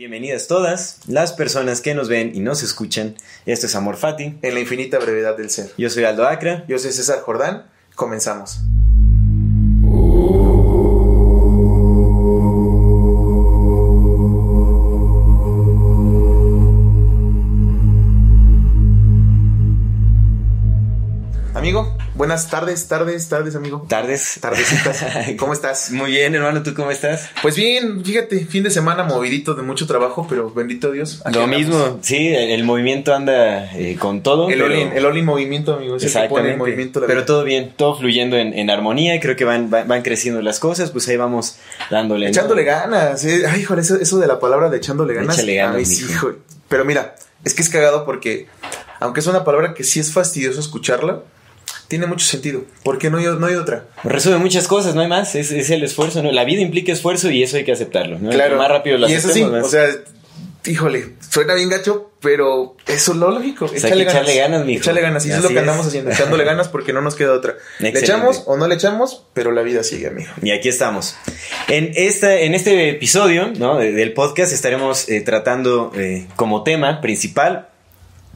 Bienvenidas todas las personas que nos ven y nos escuchan. Esto es Amor Fati. En la infinita brevedad del ser. Yo soy Aldo Acra. Yo soy César Jordán. Comenzamos. Amigo, buenas tardes, tardes, tardes, amigo. Tardes. Tardecitas. ¿Cómo estás? Muy bien, hermano. ¿Tú cómo estás? Pues bien, fíjate, fin de semana movidito de mucho trabajo, pero bendito Dios. Lo mismo. Sí, el, el movimiento anda eh, con todo. El pero- all-in, el movimiento, amigo. Es Exactamente. el movimiento. la pero todo bien, todo fluyendo en, en armonía. y Creo que van, van, van creciendo las cosas. Pues ahí vamos dándole. ¿no? Echándole ganas. eh. Ay, híjole, eso, eso de la palabra de echándole ganas. Échale ganas, ay, sí, híjole. Pero mira, es que es cagado porque, aunque es una palabra que sí es fastidioso escucharla, tiene mucho sentido. Porque no hay, no hay otra. Resume muchas cosas, no hay más. Es, es el esfuerzo, ¿no? La vida implica esfuerzo y eso hay que aceptarlo. ¿no? Claro. Más rápido lo y eso sí, más- o sea, híjole, suena bien gacho, pero eso es lo lógico. sea, hay que echarle ganas, mijo. Echarle ganas. Y eso es lo que andamos haciendo, echándole ganas porque no nos queda otra. Le echamos o no le echamos, pero la vida sigue, amigo. Y aquí estamos. En, esta, en este episodio ¿no? de- del podcast estaremos eh, tratando eh, como tema principal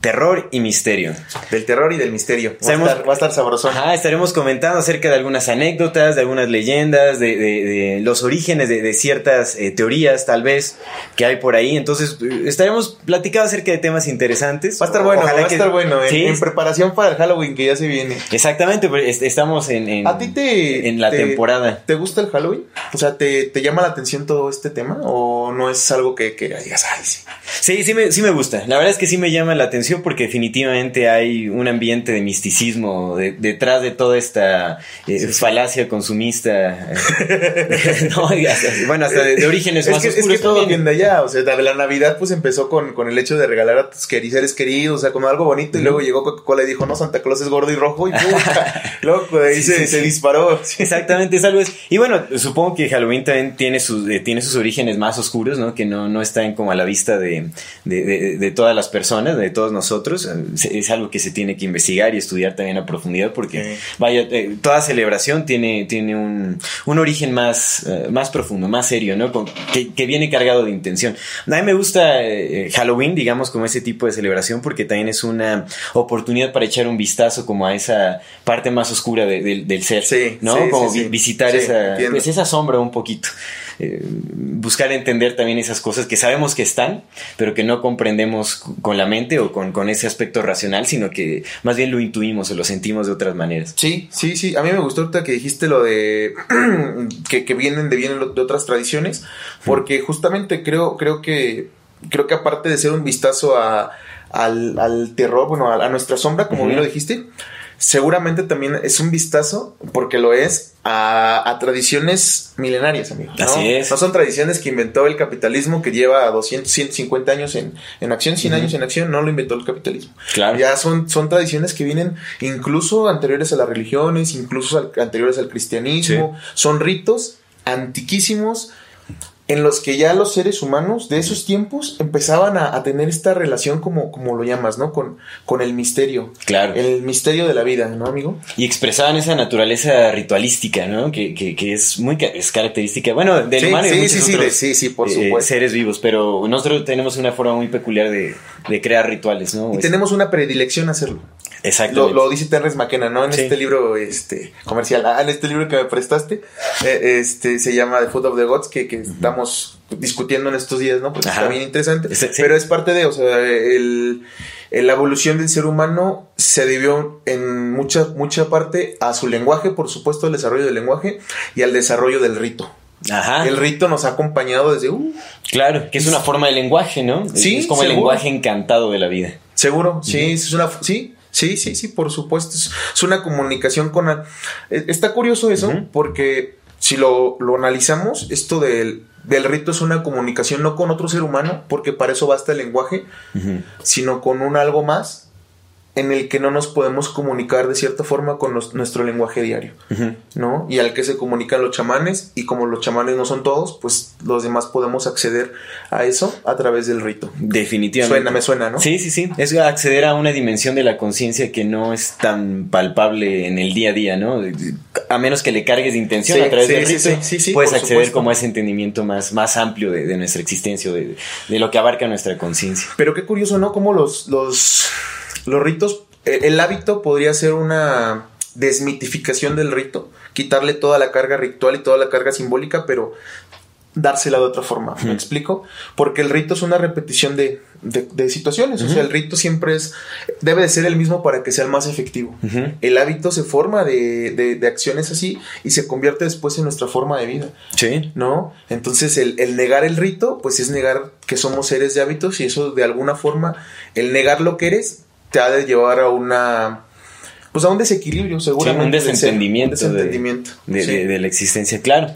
terror y misterio. Del terror y del misterio. Va, a estar, va a estar sabrosón. Ajá, estaremos comentando acerca de algunas anécdotas, de algunas leyendas, de, de- de los orígenes de, de ciertas eh, teorías tal vez que hay por ahí. Entonces eh, estaremos platicando acerca de temas interesantes. Va a estar bueno, Ojalá va a estar bueno. En, Sí, en preparación para el Halloween que ya se viene. exactamente, pues, est- estamos en, en- ¿A ti te. en la te- temporada. ¿Te gusta el Halloween? O sea, ¿te, te llama la atención todo este tema? ¿O no es algo que, que digas, ay, sí? Sí, sí me, sí me gusta. La verdad es que sí me llama la atención porque definitivamente hay un ambiente de misticismo de- detrás de toda esta eh, falacia consumista. no, hasta- bueno, hasta de, de orígenes Es más que, es oscuros que todo viene de allá, o sea, la Navidad pues empezó con, con el hecho de regalar a tus queri- seres queridos, o sea, como algo bonito, y luego llegó Coca-Cola y dijo, no, Santa Claus es gordo y rojo, y puta, loco, de ahí Sí, se, disparó. Exactamente, es algo es. Y bueno, supongo que Halloween también tiene sus, eh, tiene sus orígenes más oscuros, ¿no? Que no, no están como a la vista de, de, de- de todas las personas, de todos nosotros. Es, es algo que se tiene que investigar y estudiar también a profundidad porque, Sí. vaya, eh, toda celebración tiene, tiene un, un origen más, eh, más profundo, más serio, ¿no? Con- que, que viene cargado de intención. A mí me gusta eh, Halloween, digamos, como ese tipo de celebración porque también es una oportunidad para echar un vistazo como a esa parte más oscura de- del- del ser, Sí, ¿no? sí, como vi- visitar esa, pues, esa sombra un poquito. Eh, buscar entender también esas cosas que sabemos que están, pero que no comprendemos con la mente o con, con ese aspecto racional, sino que más bien lo intuimos o lo sentimos de otras maneras. Sí, sí, sí. A mí me gustó ahorita que dijiste lo de que, que vienen de vienen de otras tradiciones, porque justamente creo, creo que creo que aparte de ser un vistazo a, al, al terror, bueno, a, a nuestra sombra, como Ujú. bien lo dijiste, seguramente también es un vistazo, porque lo es, a, a tradiciones milenarias, amigo. ¿no? Así es. No son tradiciones que inventó el capitalismo que lleva 200, 150 años en, en acción, 100 Ujú. años en acción, no lo inventó el capitalismo. Claro. Ya son, son tradiciones que vienen incluso anteriores a las religiones, incluso al- anteriores al cristianismo. Son ritos antiquísimos en los que ya los seres humanos de esos tiempos empezaban a, a tener esta relación como, como lo llamas, ¿no? Con, con el misterio. Claro. El misterio de la vida, ¿no, amigo? Y expresaban esa naturaleza ritualística, ¿no? Que, que, que es muy es característica, bueno, del Sí, humano y de sí, muchos sí, sí, otros, de- sí, sí, por eh, supuesto. seres vivos, pero nosotros tenemos una forma muy peculiar de, de crear rituales, ¿no? Y tenemos una predilección a hacerlo. Lo, Exactamente. lo dice Terrence McKenna, ¿no? En Sí. este libro este, comercial. Ah, en este libro que me prestaste, eh, este se llama The Food of the Gods, que, que estamos discutiendo en estos días, ¿no? Porque Ajá. está bien interesante. Sí. Pero es parte de, o sea, el, el- la evolución del ser humano se debió en mucha, mucha parte a su lenguaje, por supuesto, al desarrollo del lenguaje y al desarrollo del rito. Ajá. El rito nos ha acompañado desde, uh, Claro, que es una forma de lenguaje, ¿no? Sí, Es como el lenguaje encantado de la vida. Seguro, sí, es una, sí, sí, sí, sí, por supuesto. Es, es una comunicación con... eh, Está curioso eso, porque si lo, lo analizamos, esto del, del rito es una comunicación no con otro ser humano, porque para eso basta el lenguaje, sino con un algo más en el que no nos podemos comunicar de cierta forma con nos- nuestro lenguaje diario, ¿no? Y al que se comunican los chamanes, y como los chamanes no son todos, pues los demás podemos acceder a eso a través del rito. Definitivamente. Suena, me suena, ¿no? Sí, sí, sí. Es acceder a una dimensión de la conciencia que no es tan palpable en el día a día, ¿no? A menos que le cargues de intención Sí, a través sí, del rito, sí, sí, sí, puedes acceder supuesto. como a ese entendimiento más, más amplio de, de nuestra existencia, o de, de lo que abarca nuestra conciencia. Pero qué curioso, ¿no? Como los, los, los ritos, eh, el hábito podría ser una desmitificación del rito, quitarle toda la carga ritual y toda la carga simbólica, pero dársela de otra forma. ¿Me explico? Porque el rito es una repetición de, de- de situaciones. O sea, el rito siempre es. debe de ser el mismo para que sea el más efectivo. El hábito se forma de, de- de acciones así y se convierte después en nuestra forma de vida. Sí. ¿no? Entonces el, el negar el rito, pues es negar que somos seres de hábitos y eso de alguna forma, el negar lo que eres, te ha de llevar a una, pues a un desequilibrio, seguramente. un del ser, desentendimiento, un desentendimiento. De, sí. de- de la existencia, claro.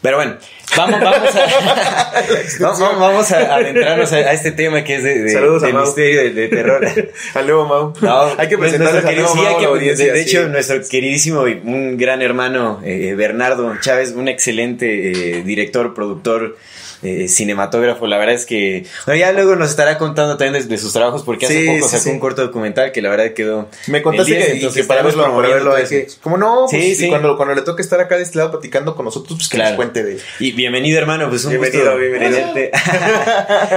Pero bueno, vamos, vamos a, vamos, vamos a adentrarnos a, a este tema que es de, de- Saludos a Mau. misterio, de, de terror. Nuevo Mau. No, hay que sí, Mau hay a que- audiencia, de, sí. hecho, nuestro queridísimo y un gran hermano, eh, Bernardo Chávez, un excelente eh, director, productor, eh, cinematógrafo. La verdad es que. Bueno, ya luego nos estará contando también de, de sus trabajos, porque hace Sí, poco sí, sacó sí. un corto documental que la verdad quedó. Me contaste el 10, que, y entonces que para verlo, para que, eso. como no, pues, Sí, y sí. Cuando, cuando le toque estar acá de este lado platicando con nosotros, pues que Claro. nos cuente de Y bienvenido, hermano, pues un Bienvenido, gusto bienvenido.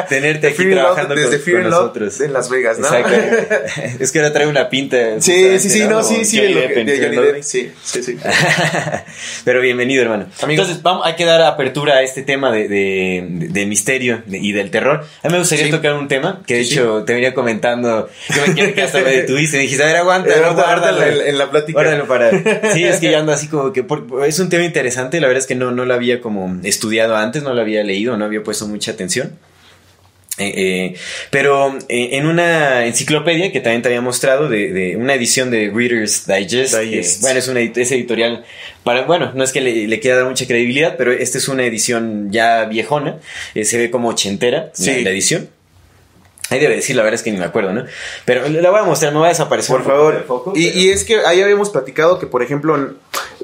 tenerte, aquí Fear and Love, trabajando desde con, Fear con and Love nosotros. en Las Vegas, ¿no? Exacto. es que ahora trae una pinta. Sí, sí, sí, no, sí, sí, sí, sí, sí. Pero bienvenido, hermano. Entonces, vamos, hay que dar apertura a este tema de, de, de misterio y del terror. A mí me gustaría Sí. tocar un tema que, de Sí, hecho, te venía comentando. Yo me quiero que hasta me detuviste. Me dijiste, a ver, aguanta, Eh, no, en, en la plática. Guárdalo para. Sí, es que yo ando así como que. por- es un tema interesante. La verdad es que no, no lo había como estudiado antes, no lo había leído, no había puesto mucha atención. Eh, eh, pero eh, en una enciclopedia que también te había mostrado, de, de una edición de Reader's Digest, bueno, es una es editorial para, bueno, no es que le, le quiera dar mucha credibilidad, pero esta es una edición ya viejona, se ve como ochentera la- Sí. la, edición. Ahí debe decir, la verdad es que ni me acuerdo, ¿no? Pero la voy a mostrar, me va a desaparecer. Por poco favor. y, pero- y es que ahí habíamos platicado que, por ejemplo,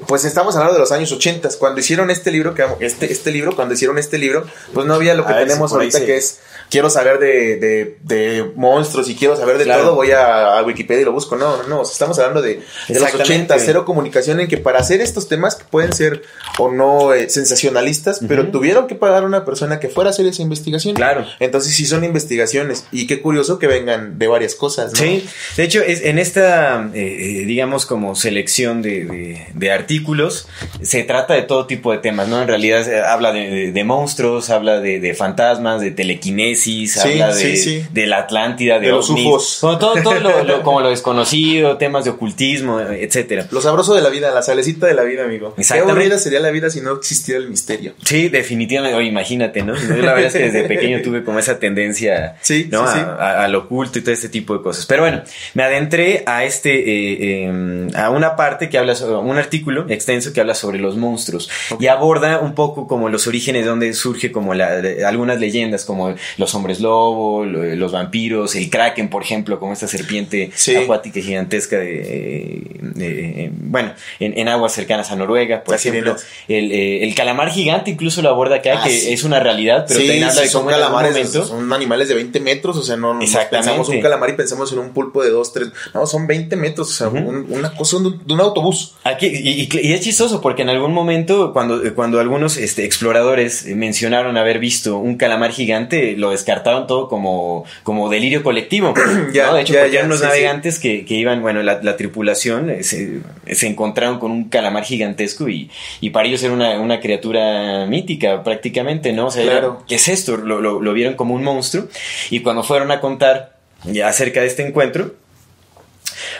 pues estamos hablando de los años 80, cuando hicieron este libro, que este, este libro, cuando hicieron este libro, pues no había lo que A ver si tenemos ahorita que es quiero saber de, de, de monstruos y quiero saber de Claro. todo, voy a, a Wikipedia y lo busco. No, no, no. Estamos hablando de, de los Exactamente. 80, cero comunicación en que para hacer estos temas que pueden ser o no eh, sensacionalistas, pero tuvieron que pagar a una persona que fuera a hacer esa investigación. Claro. Entonces sí son investigaciones. Y qué curioso que vengan de varias cosas. ¿no? Sí, de hecho, es, en esta, eh, eh, digamos, como selección de, de- de artículos, se trata de todo tipo de temas, ¿no? En realidad eh, habla de, de- de monstruos, habla de, de fantasmas, de telequinesis, habla de, sí, sí. de la Atlántida, de, los ovnis, ufos. todo, todo lo, lo- como lo desconocido, temas de ocultismo, etcétera. Lo sabroso de la vida, la salecita de la vida, amigo. Qué aburrida sería la vida si no existiera el misterio. Sí, definitivamente. Oye, imagínate, ¿no? Yo la verdad es que desde pequeño tuve como esa tendencia Sí, ¿no? a, al oculto y todo este tipo de cosas. Pero bueno, me adentré a este, eh, eh, a una parte que habla sobre, un artículo extenso que habla sobre los monstruos y aborda un poco como los orígenes de donde surge como la, de- algunas leyendas como los hombres lobo, lo- los vampiros, el kraken, por ejemplo, como esta serpiente Sí. acuática gigantesca de, de- bueno, en, en aguas cercanas a Noruega, por Las ejemplo. El, eh, el calamar gigante incluso lo aborda acá, Ah, que sí. es una realidad, pero sí, también habla de son cómo en algún calamares, momento... son animales de 20 metros, o sea, no, no Exactamente. pensamos un calamar y pensamos en un pulpo de 2, 3, no, son 20 metros, o sea, un- una cosa de un, de un autobús. Aquí, y, y- y es chistoso porque en algún momento, cuando, cuando algunos este, exploradores mencionaron haber visto un calamar gigante, lo descartaron todo como, como delirio colectivo. Ya, ¿no? De hecho, ya, ya, unos sí, sí. navegantes que, que iban, bueno, la, la tripulación eh, se, se encontraron con un calamar gigantesco y, y para ellos era una, una criatura mítica prácticamente, ¿no? O sea, era, Claro. ¿qué es esto? Lo, lo- lo vieron como un monstruo y cuando fueron a contar ya acerca de este encuentro,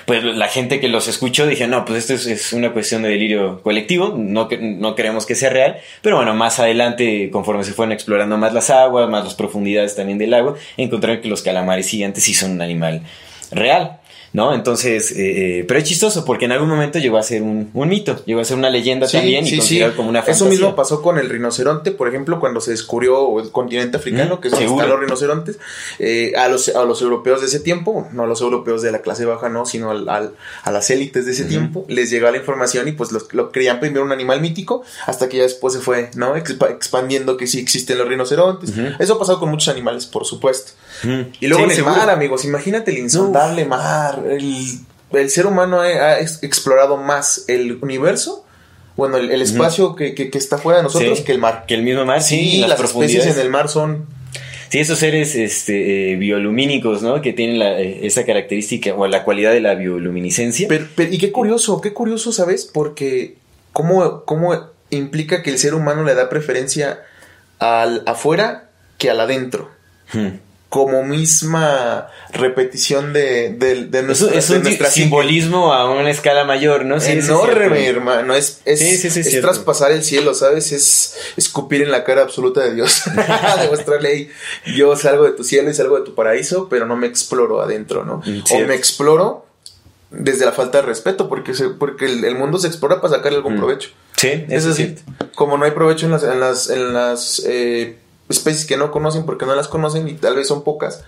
pues la gente que los escuchó dije, no, pues esto es, es una cuestión de delirio colectivo, no, no queremos que sea real, pero bueno, más adelante, conforme se fueron explorando más las aguas, más las profundidades también del lago, encontraron que los calamares gigantes sí son un animal real. ¿No? Entonces, eh, eh, pero es chistoso porque en algún momento llegó a ser un, un mito, llegó a ser una leyenda también y considerado como una fantasía. Eso mismo pasó con el rinoceronte, por ejemplo, cuando se descubrió el continente africano, que es donde están los rinocerontes, eh, a, los, a los europeos de ese tiempo, no a los europeos de la clase baja, no, sino al, al, a las élites de ese tiempo, les llegó la información y pues los, lo creían primero un animal mítico, hasta que ya después se fue, ¿no? expandiendo que sí existen los rinocerontes. Eso ha pasado con muchos animales, por supuesto. Y luego en el mar, amigos, imagínate el insondable mar, el, ser humano ha, explorado más el universo bueno, el, espacio que, está fuera de nosotros que el mar. Que el mismo mar, sí. las, especies en el mar son... Sí, esos seres este, eh, biolumínicos, ¿no? Que tienen eh, esa característica o la cualidad de la bioluminiscencia. y qué curioso, qué curioso, ¿sabes? Porque cómo, cómo implica que el ser humano le da preferencia al afuera que al adentro. Hmm como misma repetición de, de, de, nuestra, es un simbolismo a una escala mayor, ¿no? Sí, Enorme, mi hermano. Es, es, es traspasar el cielo, ¿sabes? Es escupir en la cara absoluta de Dios. Demostrarle, yo salgo de tu cielo y salgo de tu paraíso, pero no me exploro adentro, ¿no? O me exploro desde la falta de respeto, porque, porque el, mundo se explora para sacarle algún mm. provecho. Sí, eso, es cierto. Como no hay provecho en las, en las, en las eh, especies que no conocen porque no las conocen y tal vez son pocas,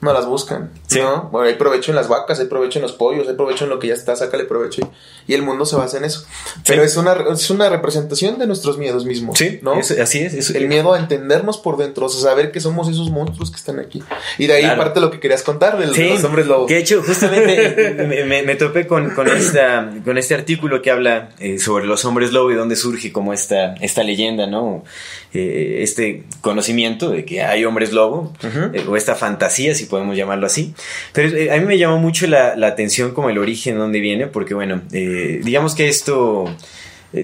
no las buscan. ¿no? Bueno, hay provecho en las vacas, hay provecho en los pollos, hay provecho en lo que ya está, sácale provecho. Y, el mundo se basa en eso. Pero es, una, es una representación de nuestros miedos mismos. Sí, ¿no? así es, El miedo a entendernos por dentro, o sea, saber que somos esos monstruos que están aquí. Y de ahí parte lo que querías contar de los, hombres lobos. Que de hecho, justamente me, topé con, con, esta, con este artículo que habla eh, sobre los hombres lobo y dónde surge como esta, esta leyenda, ¿no? Eh, este conocimiento de que hay hombres lobo, eh, o esta fantasía, si podemos llamarlo así. Pero eh, a mí me llamó mucho la, atención como el origen, de dónde viene, porque bueno, digamos que esto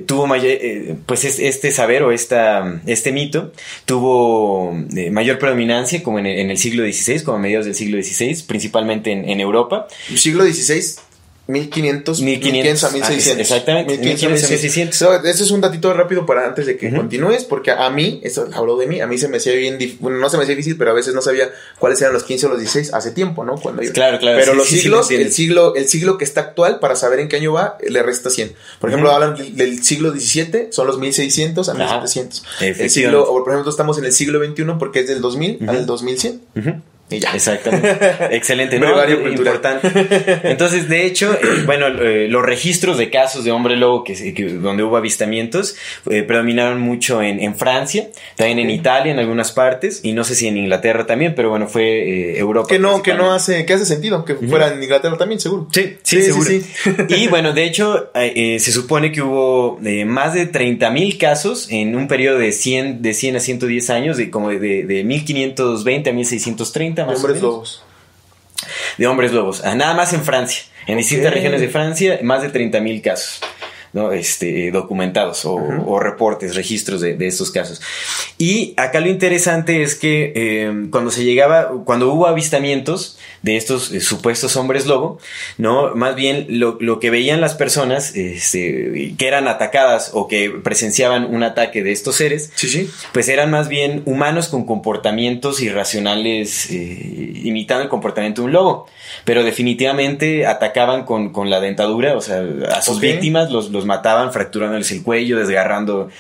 tuvo mayor, pues este saber o esta, este mito tuvo mayor predominancia como en el, siglo XVI, como a mediados del siglo XVI, principalmente en, en Europa. ¿El siglo XVI? 1500, 1500 a 1600. Exactamente. 1500 a 1600. ese es un datito rápido para antes de que continúes, porque a mí, eso habló de mí, a mí se me hacía bien, bueno, no se me hacía difícil, pero a veces no sabía cuáles eran los 15 o los 16 hace tiempo, ¿no? Cuando Claro, claro. Pero los siglos, el siglo, el siglo que está actual, para saber en qué año va, le resta 100. Por ejemplo, hablan del, siglo 17, son los 1600 a 1700. El siglo, o por ejemplo, estamos en el siglo 21 porque es del 2000 al 2100. Y ya. Exactamente. Excelente, ¿no? Importante. Entonces, de hecho, eh, bueno, eh, los registros de casos de hombre lobo que, donde hubo avistamientos eh, predominaron mucho en, en, Francia, también en Italia, en algunas partes, y no sé si en Inglaterra también, pero bueno, fue Europa. Que no, que no hace, que hace sentido, que fuera en Inglaterra también, seguro. Sí, sí, seguro. y bueno, de hecho, se supone que hubo más de 30 mil casos en un periodo de 100, de 100 a 110 años, de como de, de 1520 a 1630 de hombres lobos. De hombres lobos. Ah, nada más en Francia. En distintas regiones de Francia, más de 30.000 mil casos. ¿no? este, documentados o, reportes, registros de, estos casos. Y acá lo interesante es que eh, cuando se llegaba, cuando hubo avistamientos de estos eh, supuestos hombres lobo, ¿no? Más bien lo, que veían las personas este, que eran atacadas o que presenciaban un ataque de estos seres, sí, sí. pues eran más bien humanos con comportamientos irracionales eh, imitando el comportamiento de un lobo. Pero definitivamente atacaban con, la dentadura, o sea, a sus víctimas los los mataban fracturándoles el cuello, desgarrando.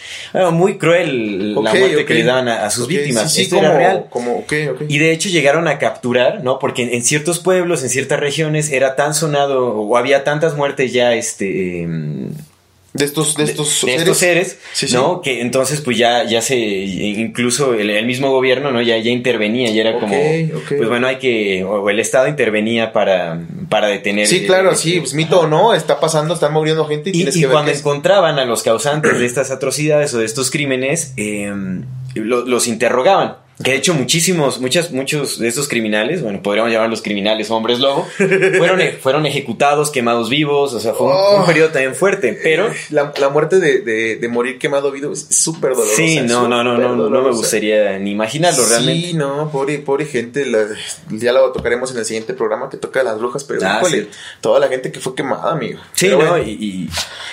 muy cruel la muerte que le daban a, sus víctimas. Esto era real. Como, y de hecho llegaron a capturar, ¿no? Porque en, ciertos pueblos, en ciertas regiones, era tan sonado o había tantas muertes ya, este. Em, de estos, de estos de, estos seres, ¿no? Que entonces pues ya, ya se, incluso el, mismo gobierno, ¿no? Ya, ya intervenía, ya era como, pues bueno, hay que, o el Estado intervenía para, para detener. Sí, claro, sí, pues mito o no, está pasando, están muriendo gente y, y, cuando encontraban a los causantes de estas atrocidades o de estos crímenes, eh, los interrogaban. Que de hecho muchísimos, muchas, muchos de estos criminales, bueno, podríamos llamarlos criminales hombres lobo, fueron, e, fueron ejecutados, quemados vivos, o sea, fue un, oh. periodo también fuerte, pero... La, la muerte de, de, morir quemado vivo es súper dolorosa. Sí, no, no, no, no, no, me gustaría ni imaginarlo realmente. Sí, no, pobre, pobre gente, ya lo tocaremos en el siguiente programa que toca las brujas, pero ah, toda la gente que fue quemada, amigo. Sí, no, y,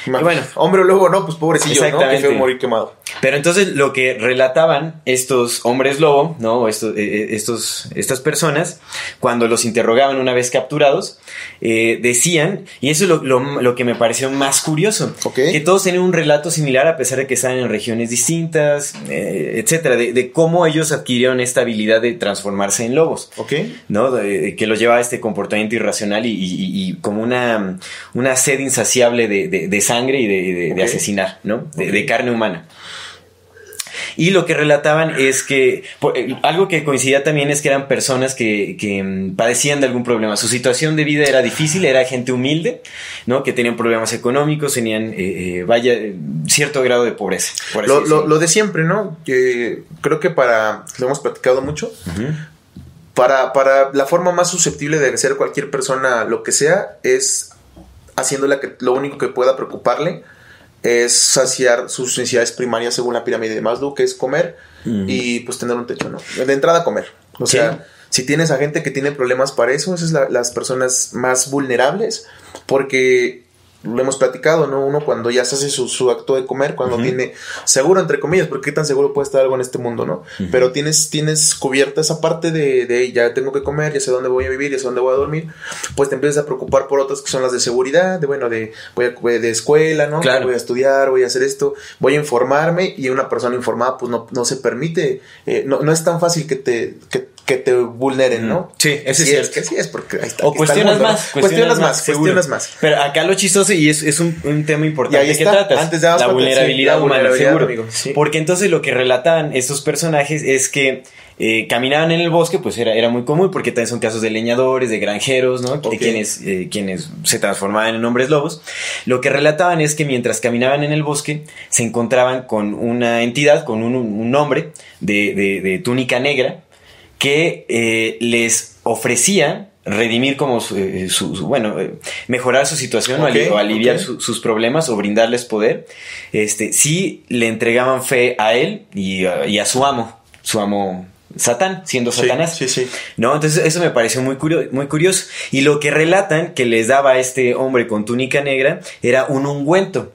bueno. Hombre lobo, no, pues pobrecillo, ¿no? Que fue morir quemado. Pero entonces lo que relataban estos hombres lobos ¿no? Estos, estos, estas personas, cuando los interrogaban una vez capturados, decían, y eso es lo, lo, que me pareció más curioso, que todos tenían un relato similar a pesar de que estaban en regiones distintas, etcétera, de, cómo ellos adquirieron esta habilidad de transformarse en lobos, ¿no? que los llevaba a este comportamiento irracional y, como una, una sed insaciable de, sangre y de, asesinar, ¿no? de carne humana. Y lo que relataban es que eh, algo que coincidía también es que eran personas que, mm, padecían de algún problema. Su situación de vida era difícil, era gente humilde, ¿no? Que tenían problemas económicos, tenían, eh, eh, vaya, cierto grado de pobreza. Lo, de siempre, ¿no? Que creo que para, lo hemos platicado mucho, para, para la forma más susceptible de ser cualquier persona, lo que sea, es haciéndola que lo único que pueda preocuparle es saciar sus necesidades primarias según la pirámide de Maslow, que es comer y pues tener un techo, ¿no? De entrada comer. O sea, si tienes a gente que tiene problemas para eso, esas son las personas más vulnerables, porque lo hemos platicado, ¿no? Uno cuando ya se hace su, acto de comer, cuando tiene seguro, entre comillas, porque qué tan seguro puede estar algo en este mundo, ¿no? Pero tienes, tienes cubierta esa parte de, de, ya tengo que comer, ya sé dónde voy a vivir, ya sé dónde voy a dormir, pues te empiezas a preocupar por otras que son las de seguridad, de bueno, de voy a de escuela, ¿no? Voy a estudiar, voy a hacer esto, voy a informarme y una persona informada pues no, no se permite, eh, no, no es tan fácil que te, que que te vulneren, ¿no? Sí, ese es cierto. que sí es porque ahí está. O cuestionas más. Cuestionas, más, cuestionas más. Pero acá lo chistoso y es, es un, tema importante que tratas. Antes de la vulnerabilidad humana, seguro. Porque entonces lo que relatan estos personajes es que eh, caminaban en el bosque, pues era, era muy común, porque también son casos de leñadores, de granjeros, ¿no? De quienes, eh, quienes se transformaban en hombres lobos. Lo que relataban es que mientras caminaban en el bosque, se encontraban con una entidad, con un, un hombre de, de, de túnica negra, que eh, les ofrecía redimir como su, eh, bueno, eh, mejorar su situación o, aliviar sus problemas o brindarles poder, este, si le entregaban fe a él y, a su amo, su amo Satán, siendo Satanás. Sí, sí, ¿No? Entonces eso me pareció muy, muy curioso. Y lo que relatan que les daba a este hombre con túnica negra era un ungüento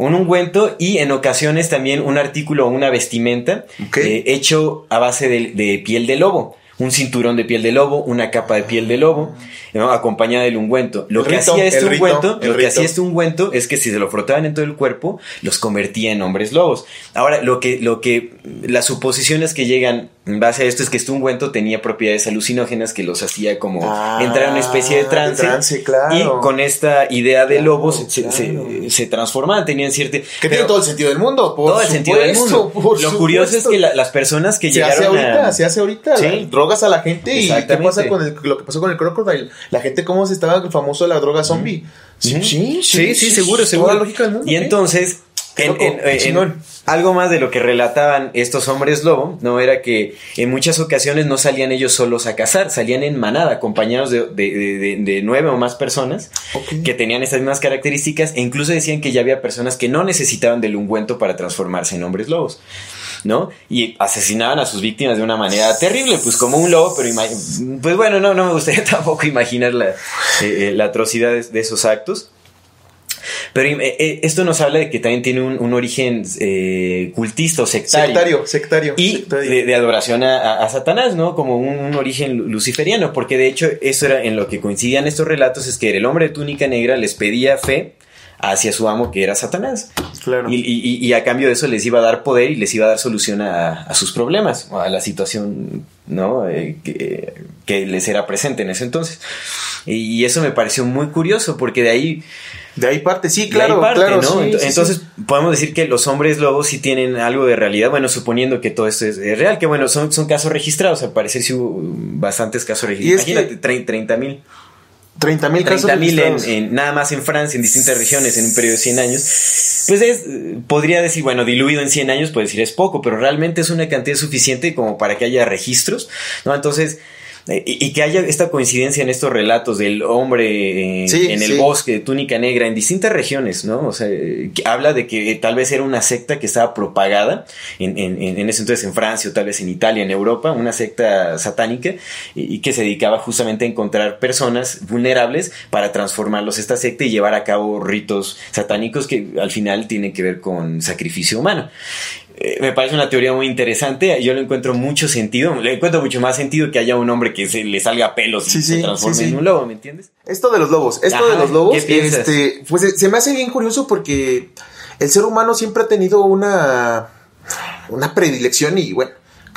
un ungüento y en ocasiones también un artículo o una vestimenta eh, hecho a base de, piel de lobo un cinturón de piel de lobo, una capa de piel de lobo, ¿no? acompañada del ungüento. Lo que hacía este ungüento, lo que hacía este ungüento es que si se lo frotaban en todo el cuerpo, los convertía en hombres lobos. Ahora, lo que, lo que, las suposiciones que llegan en base a esto es que este ungüento tenía propiedades alucinógenas que los hacía como ah, entrar en una especie de trance. Y con esta idea de lobos se, transformaban, tenían cierto... Que tiene todo el sentido del mundo, Todo el sentido del mundo. Lo curioso es que las personas que se llegaron hace ahorita, Se hace ahorita, drogas a la gente y qué pasa con lo que pasó con el Crocodile. La gente cómo se estaba el famoso de la droga zombie. Sí, sí, sí, seguro, seguro. lógica del mundo, y entonces en, algo más de lo que relataban estos hombres lobo, ¿no? Era que en muchas ocasiones no salían ellos solos a cazar, salían en manada, acompañados de, nueve o más personas que tenían esas mismas características e incluso decían que ya había personas que no necesitaban del ungüento para transformarse en hombres lobos. ¿No? Y asesinaban a sus víctimas de una manera terrible, pues como un lobo, pero pues bueno, no, no me gustaría tampoco imaginar la, eh, eh, la atrocidad de, esos actos. Pero eh, esto nos habla de que también tiene un, origen eh, cultista o sectario. Sectario, sectario. Y De, adoración a, Satanás, ¿no? Como un, origen luciferiano, porque de hecho eso era en lo que coincidían estos relatos, es que el hombre de túnica negra les pedía fe hacia su amo que era Satanás. Claro. Y, a cambio de eso les iba a dar poder y les iba a dar solución a, sus problemas, a la situación ¿no? que, que, les era presente en ese entonces. Y eso me pareció muy curioso porque de ahí de ahí parte, sí, claro, claro. Entonces, podemos decir que los hombres lobos sí tienen algo de realidad, bueno, suponiendo que todo esto es, real, que bueno, son, son casos registrados, al parecer sí hubo bastantes casos registrados. Imagínate, 30 mil. 30 mil casos mil en, nada más en Francia, en distintas regiones, en un periodo de 100 años. Pues es, podría decir, bueno, diluido en 100 años, puede decir es poco, pero realmente es una cantidad suficiente como para que haya registros, ¿no? Entonces, eh, y, que haya esta coincidencia en estos relatos del hombre en el bosque de túnica negra en distintas regiones, ¿no? O sea, que habla de que tal vez era una secta que estaba propagada en, ese entonces en Francia o tal vez en Italia, en Europa, una secta satánica y, que se dedicaba justamente a encontrar personas vulnerables para transformarlos esta secta y llevar a cabo ritos satánicos que al final tienen que ver con sacrificio humano eh, me parece una teoría muy interesante. Yo le encuentro mucho sentido. Le encuentro mucho más sentido que haya un hombre que se le salga pelos y Sí, se transforme sí, en un lobo, ¿me entiendes? Esto de los lobos, esto Ajá, de los lobos, este, pues se me hace bien curioso porque el ser humano siempre ha tenido una, una predilección y bueno,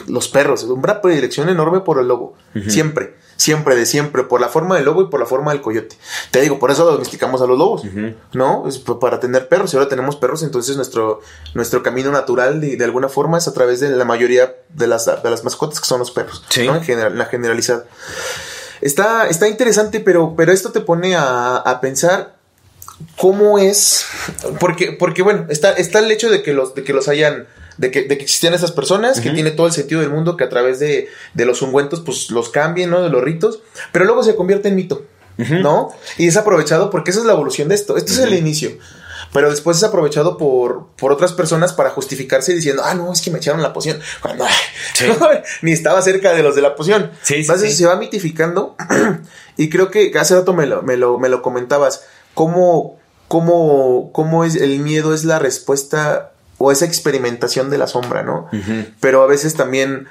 los perros, una predilección enorme por el lobo, siempre, siempre de siempre, por la forma del lobo y por la forma del coyote. Te digo, por eso domesticamos a los lobos, ¿no? Es para tener perros y ahora tenemos perros, entonces nuestro, nuestro camino natural de, de alguna forma es a través de la mayoría de las, de las mascotas que son los perros, Sí. ¿no? En general, la generalizada. Está, está interesante, pero, pero esto te pone a, a pensar cómo es. Porque, porque bueno, está, está el hecho de que los, de que los hayan. De que, de que existían esas personas, que tiene todo el sentido del mundo, que a través de, de los ungüentos, pues los cambien, ¿no? De los ritos. Pero luego se convierte en mito, ¿no? Y es aprovechado porque esa es la evolución de esto. Esto es el inicio. Pero después es aprovechado por, por otras personas para justificarse diciendo, ah, no, es que me echaron la poción. Cuando Sí. ni estaba cerca de los de la poción. Sí, Entonces sí. se va mitificando. y creo que hace rato me lo, me lo, me lo comentabas. ¿Cómo, cómo, cómo es el miedo es la respuesta o esa experimentación de la sombra, ¿no? Pero a veces también.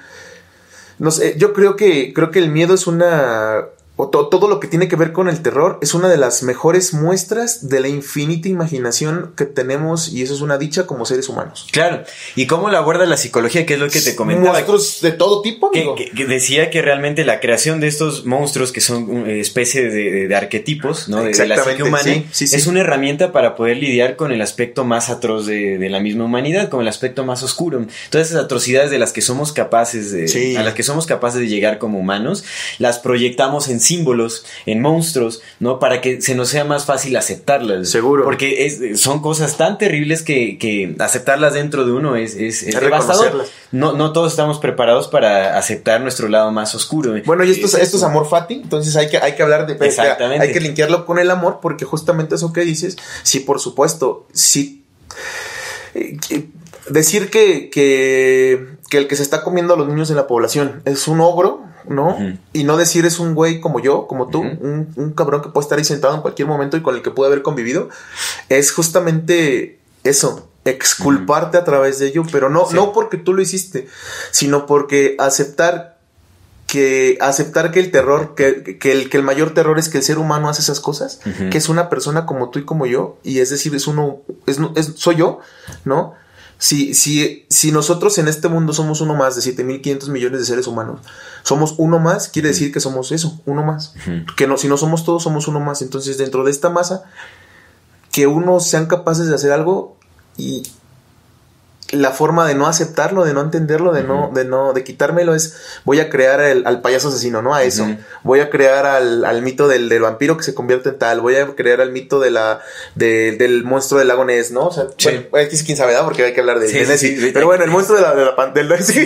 No sé, yo creo que, creo que el miedo es una. O to- todo lo que tiene que ver con el terror es una de las mejores muestras de la infinita imaginación que tenemos y eso es una dicha como seres humanos. Claro. ¿Y cómo lo aborda la psicología? Que es lo que te comentaba. Monstruos de todo tipo, Que, amigo. que- que decía que realmente la creación de estos monstruos que son eh, especie de, de- de arquetipos ¿no? de, de la psique humana sí, sí, sí. es una herramienta para poder lidiar con el aspecto más atroz de, la misma humanidad, con el aspecto más oscuro. Todas esas atrocidades de las que somos capaces de, a las que somos capaces de llegar como humanos, las proyectamos en símbolos, en monstruos, ¿no? Para que se nos sea más fácil aceptarlas. Seguro. Porque es- son cosas tan terribles que, que aceptarlas dentro de uno es, es, es devastador. No, no todos estamos preparados para aceptar nuestro lado más oscuro. Bueno, y esto es, Es esto es amor fati, entonces hay que, hay que hablar de... Exactamente. Hay que linkearlo con el amor porque justamente eso que dices, sí, por supuesto, sí... eh, que- Decir que, que, que el que se está comiendo a los niños en la población es un ogro, ¿no? Y no decir es un güey como yo, como tú, un, un cabrón que puede estar ahí sentado en cualquier momento y con el que puede haber convivido, es justamente eso, exculparte a través de ello, pero no, Sí. no porque tú lo hiciste, sino porque aceptar que aceptar que el terror, que, que el, que el mayor terror es que el ser humano hace esas cosas, que es una persona como tú y como yo, y es decir, es uno, es, es- soy yo, ¿no? Si, si, si nosotros en este mundo somos uno más de 7.500 millones de seres humanos, somos uno más, quiere decir que somos eso, uno más. Que no, si no somos todos, somos uno más. Entonces, dentro de esta masa, que unos sean capaces de hacer algo y la forma de no aceptarlo, de no entenderlo, de no, de no, de quitármelo es voy a crear el- al payaso asesino, ¿no? A eso. Voy a crear al, al mito del, del vampiro que se convierte en tal. Voy a crear al mito de la, de- del monstruo del lago Ness, ¿no? O sea, Sí. bueno, es que quién sabe, ¿verdad? Porque hay que hablar de, Sí, de sí. Pero bueno, el monstruo de la, de la pan- del, el tenemos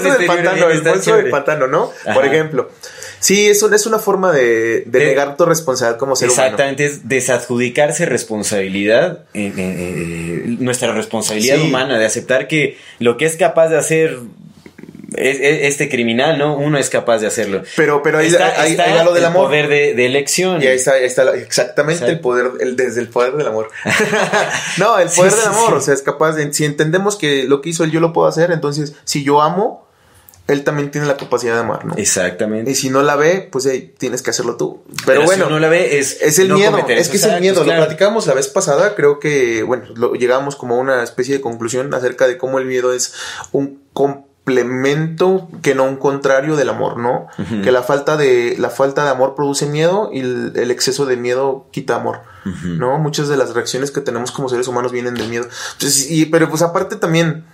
monstruo del este pantano, el monstruo del pantano, ¿no? Por ejemplo. Sí, es, un- es una forma de, de De- negar tu responsabilidad como ser humano. Exactamente, es desadjudicarse responsabilidad, eh, eh, eh, nuestra responsabilidad Sí. humana, de aceptar que lo que es capaz de hacer es- es- este criminal, ¿no? Uno es capaz de hacerlo. Pero, pero ahí, está, ahí- está ahí lo del el amor. poder de, de elección. Y ahí está, ahí está exactamente el poder, el, desde el poder del amor. no, el poder sí, del amor, sí. o sea, es capaz de, si entendemos que lo que hizo él yo lo puedo hacer, entonces, si yo amo, él también tiene la capacidad de amar, ¿no? Exactamente. Y si no la ve, pues hey, tienes que hacerlo tú. Pero, Pero bueno, si uno la ve, es, es el no miedo, es que es el miedo, claro. lo platicábamos la vez pasada, creo que, bueno, lo- llegamos como a una especie de conclusión acerca de cómo el miedo es un complemento que no un contrario del amor, ¿no? Que la falta de la falta de amor produce miedo y el, el exceso de miedo quita amor. ¿no? Muchas de las reacciones que tenemos como seres humanos vienen del miedo. Entonces, y, pero pues aparte también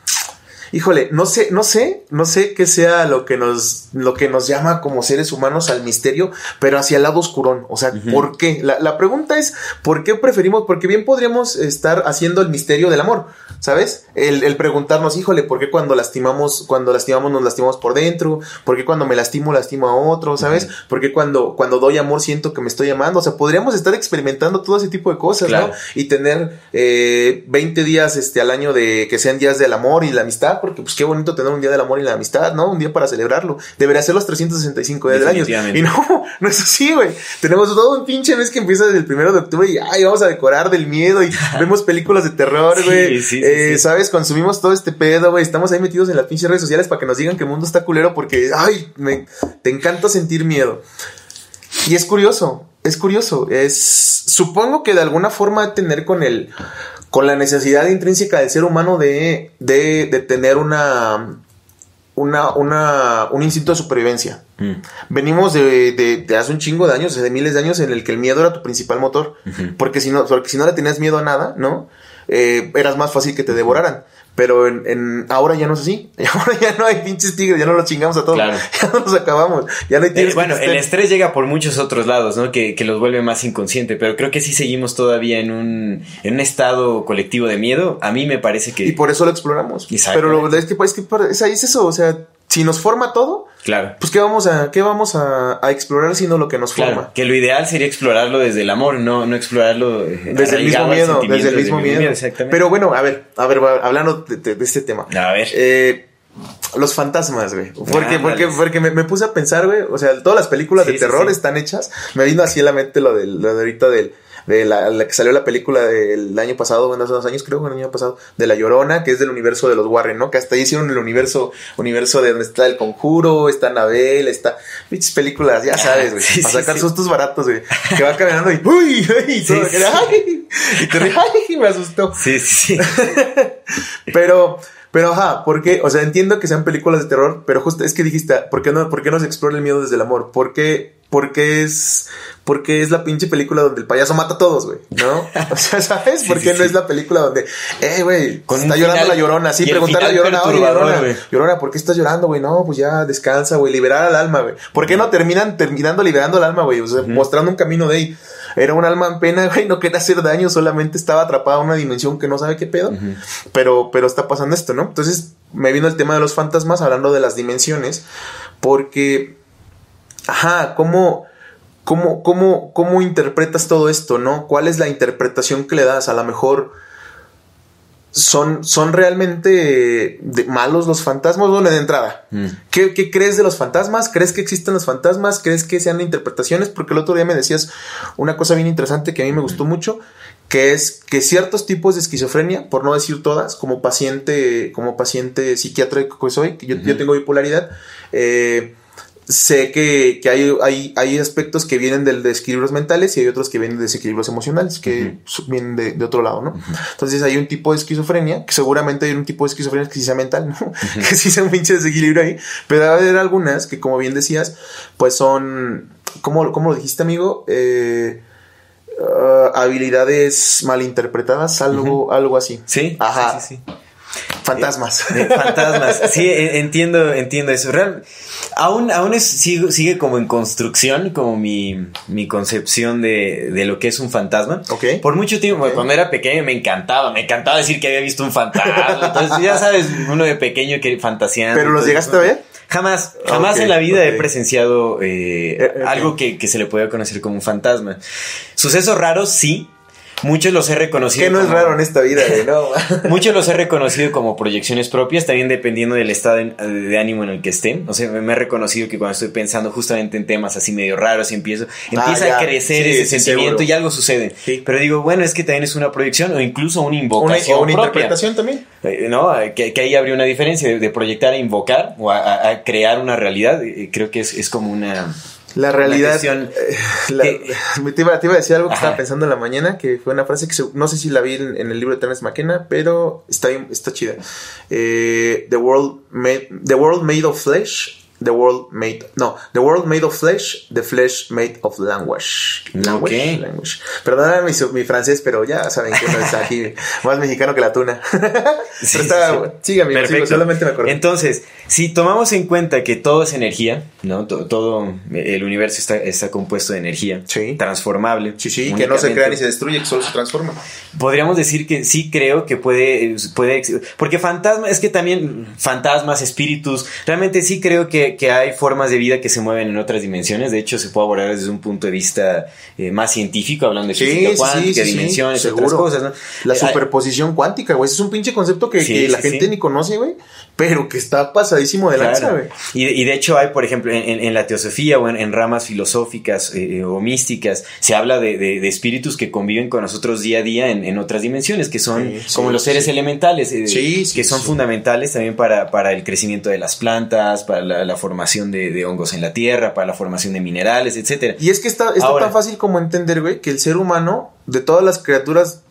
Híjole, no sé, no sé, no sé qué sea lo que nos, lo que nos llama como seres humanos al misterio, pero hacia el lado oscurón. O sea. ¿por qué? La, la pregunta es, ¿por qué preferimos? Porque bien podríamos estar haciendo el misterio del amor, ¿sabes? El, el preguntarnos, híjole, ¿por qué cuando lastimamos, cuando lastimamos nos lastimamos por dentro? ¿Por qué cuando me lastimo lastimo a otro, ¿sabes? Ujú. ¿Por qué cuando, cuando doy amor siento que me estoy amando? O sea, podríamos estar experimentando todo ese tipo de cosas, Claro. ¿no? Y tener eh, 20 días este, al año de que sean días del amor y la amistad porque pues qué bonito tener un día del amor y la amistad, ¿no? Un día para celebrarlo. Debería ser los 365 días del año. Y no, no es así, güey. Tenemos todo un pinche mes que empieza desde el primero de octubre y ay, vamos a decorar del miedo y vemos películas de terror, güey. Eh, ¿Sabes? Consumimos todo este pedo, güey. Estamos ahí metidos en las pinches redes sociales para que nos digan que el mundo está culero porque, ay, me, te encanta sentir miedo. Y es curioso, es curioso. Es, supongo que de alguna forma tener con el, con la necesidad intrínseca del ser humano de, de, de tener una, una, una, un instinto de supervivencia. Mm. Venimos de, de, hace un chingo de años, de miles de años, en el que el miedo era tu principal motor. Porque si no, porque si no le tenías miedo a nada, ¿no? Eh, eras más fácil que te devoraran. Pero en, en, ahora ya no es así. Ahora ya no hay pinches tigres, ya no los chingamos a todos. Ya no los acabamos. Ya no hay tigres. bueno, el estrés llega por muchos otros lados, ¿no? Que, que, los vuelve más inconsciente. Pero creo que sí seguimos todavía en un, en un estado colectivo de miedo. A mí me parece que. Y por eso lo exploramos. Pero lo es que, es que es, es eso. O sea, si nos forma todo, claro. pues qué vamos a, qué vamos a, explorar sino lo que nos forma. Que lo ideal sería explorarlo desde el amor, no, no explorarlo desde el mismo miedo, desde el mismo miedo. Pero bueno, a ver, a ver, hablando de, este tema. A ver. Eh, los fantasmas, güey. Porque, porque, porque me, puse a pensar, güey. O sea, todas las películas de terror están hechas. Me vino así en la mente lo de, lo de ahorita del de la, que salió la película del año pasado, bueno, hace dos años creo, el año pasado, de La Llorona, que es del universo de los Warren, ¿no? Que hasta ahí hicieron el universo, universo de donde está el conjuro, está Anabel, está, bichas películas, ya sabes, güey, para sacar sustos baratos, güey, que va caminando y, uy, y todo, ay, y te ay, me asustó. Sí, sí, sí. Pero, pero ajá, porque, o sea, entiendo que sean películas de terror, pero justo es que dijiste, ¿por qué no, por qué no se explora el miedo desde el amor? ¿Por qué, porque es porque es la pinche película donde el payaso mata a todos, güey, ¿no? O sea, ¿sabes? ¿Por qué no es la película donde, eh, güey, está llorando la llorona? Sí, preguntarle a la llorona, oye, llorona, llorona, ¿por qué estás llorando, güey? No, pues ya descansa, güey, liberar al alma, güey. ¿Por qué no terminan terminando liberando al alma, güey? O sea, mostrando un camino de ahí. Era un alma en pena, güey, no quería hacer daño, solamente estaba atrapada en una dimensión que no sabe qué pedo. Pero, pero está pasando esto, ¿no? Entonces, me vino el tema de los fantasmas hablando de las dimensiones, porque, ajá, ¿cómo ¿Cómo, cómo, cómo interpretas todo esto, no? ¿Cuál es la interpretación que le das? A lo mejor son, son realmente malos los fantasmas. Bueno, de entrada, mm. ¿qué, crees de los fantasmas? ¿Crees que existen los fantasmas? ¿Crees que sean interpretaciones? Porque el otro día me decías una cosa bien interesante que a mí me gustó mucho, que es que ciertos tipos de esquizofrenia, por no decir todas, como paciente, como paciente psiquiátrico que soy, que yo, yo tengo bipolaridad, eh, sé que, que hay, hay, hay, aspectos que vienen del desequilibrios mentales y hay otros que vienen de desequilibrios emocionales, que vienen de, de, otro lado, ¿no? Entonces hay un tipo de esquizofrenia, que seguramente hay un tipo de esquizofrenia que sí sea mental, ¿no? que sí sea un pinche desequilibrio ahí, pero va a haber algunas que, como bien decías, pues son, ¿cómo, cómo lo dijiste, amigo? Eh, uh, habilidades malinterpretadas, algo, algo así. Sí, Ajá. sí, sí. sí. Fantasmas. Eh, fantasmas. Sí, entiendo, entiendo eso. Real, aún, aún es, sigue, como en construcción, como mi, mi concepción de, de, lo que es un fantasma. Ok. Por mucho tiempo, cuando era pequeño me encantaba, me encantaba decir que había visto un fantasma. Entonces, ya sabes, uno de pequeño que fantaseando. ¿Pero los llegaste a ver? Jamás, jamás en la vida he presenciado eh, eh, algo que, que, se le pueda conocer como un fantasma. Sucesos raros, sí, Muchos los he reconocido. Que no es raro en esta vida, ¿no? muchos los he reconocido como proyecciones propias, también dependiendo del estado de, ánimo en el que estén. O sea, me he reconocido que cuando estoy pensando justamente en temas así medio raros, empiezo, empieza ah, a crecer ese sentimiento y algo sucede. Pero digo, bueno, es que también es una proyección o incluso una invocación. Una, una interpretación también. Eh, ¿No? Que, ahí habría una diferencia de, proyectar a invocar o a, crear una realidad. Eh, creo que es, es como una la realidad. Eh, te, iba, a decir algo que estaba pensando en la mañana, que fue una frase que no sé si la vi en, el libro de Terence McKenna, pero está, está chida. Eh, the, world made, the World Made of Flesh The world made no, the world made of flesh, the flesh made of language. Language, okay. language. Perdona mi, mi, francés, pero ya saben que no está aquí más mexicano que la tuna. sí, está, sí. Sigue, solamente me acuerdo. Entonces, si tomamos en cuenta que todo es energía, ¿no? Todo, todo el universo está, está, compuesto de energía transformable. Sí, sí, que no se crea ni se destruye, que solo se transforma. Podríamos decir que sí creo que puede, puede porque fantasma, es que también fantasmas, espíritus, realmente sí creo que que, que, hay formas de vida que se mueven en otras dimensiones. De hecho, se puede abordar desde un punto de vista eh, más científico, hablando de física cuántica, dimensiones, otras cosas, ¿no? La eh, superposición cuántica, güey. es un pinche concepto que, que la gente ni conoce, güey pero que está pasadísimo de lanza, güey. Y, y, de hecho hay, por ejemplo, en, en la teosofía o en, ramas filosóficas eh, o místicas, se habla de, de, espíritus que conviven con nosotros día a día en, otras dimensiones, que son como los seres elementales, eh, que son fundamentales también para, para, el crecimiento de las plantas, para la, formación de, hongos en la tierra, para la formación de minerales, etcétera. Y es que está, está tan fácil como entender, güey, que el ser humano, de todas las criaturas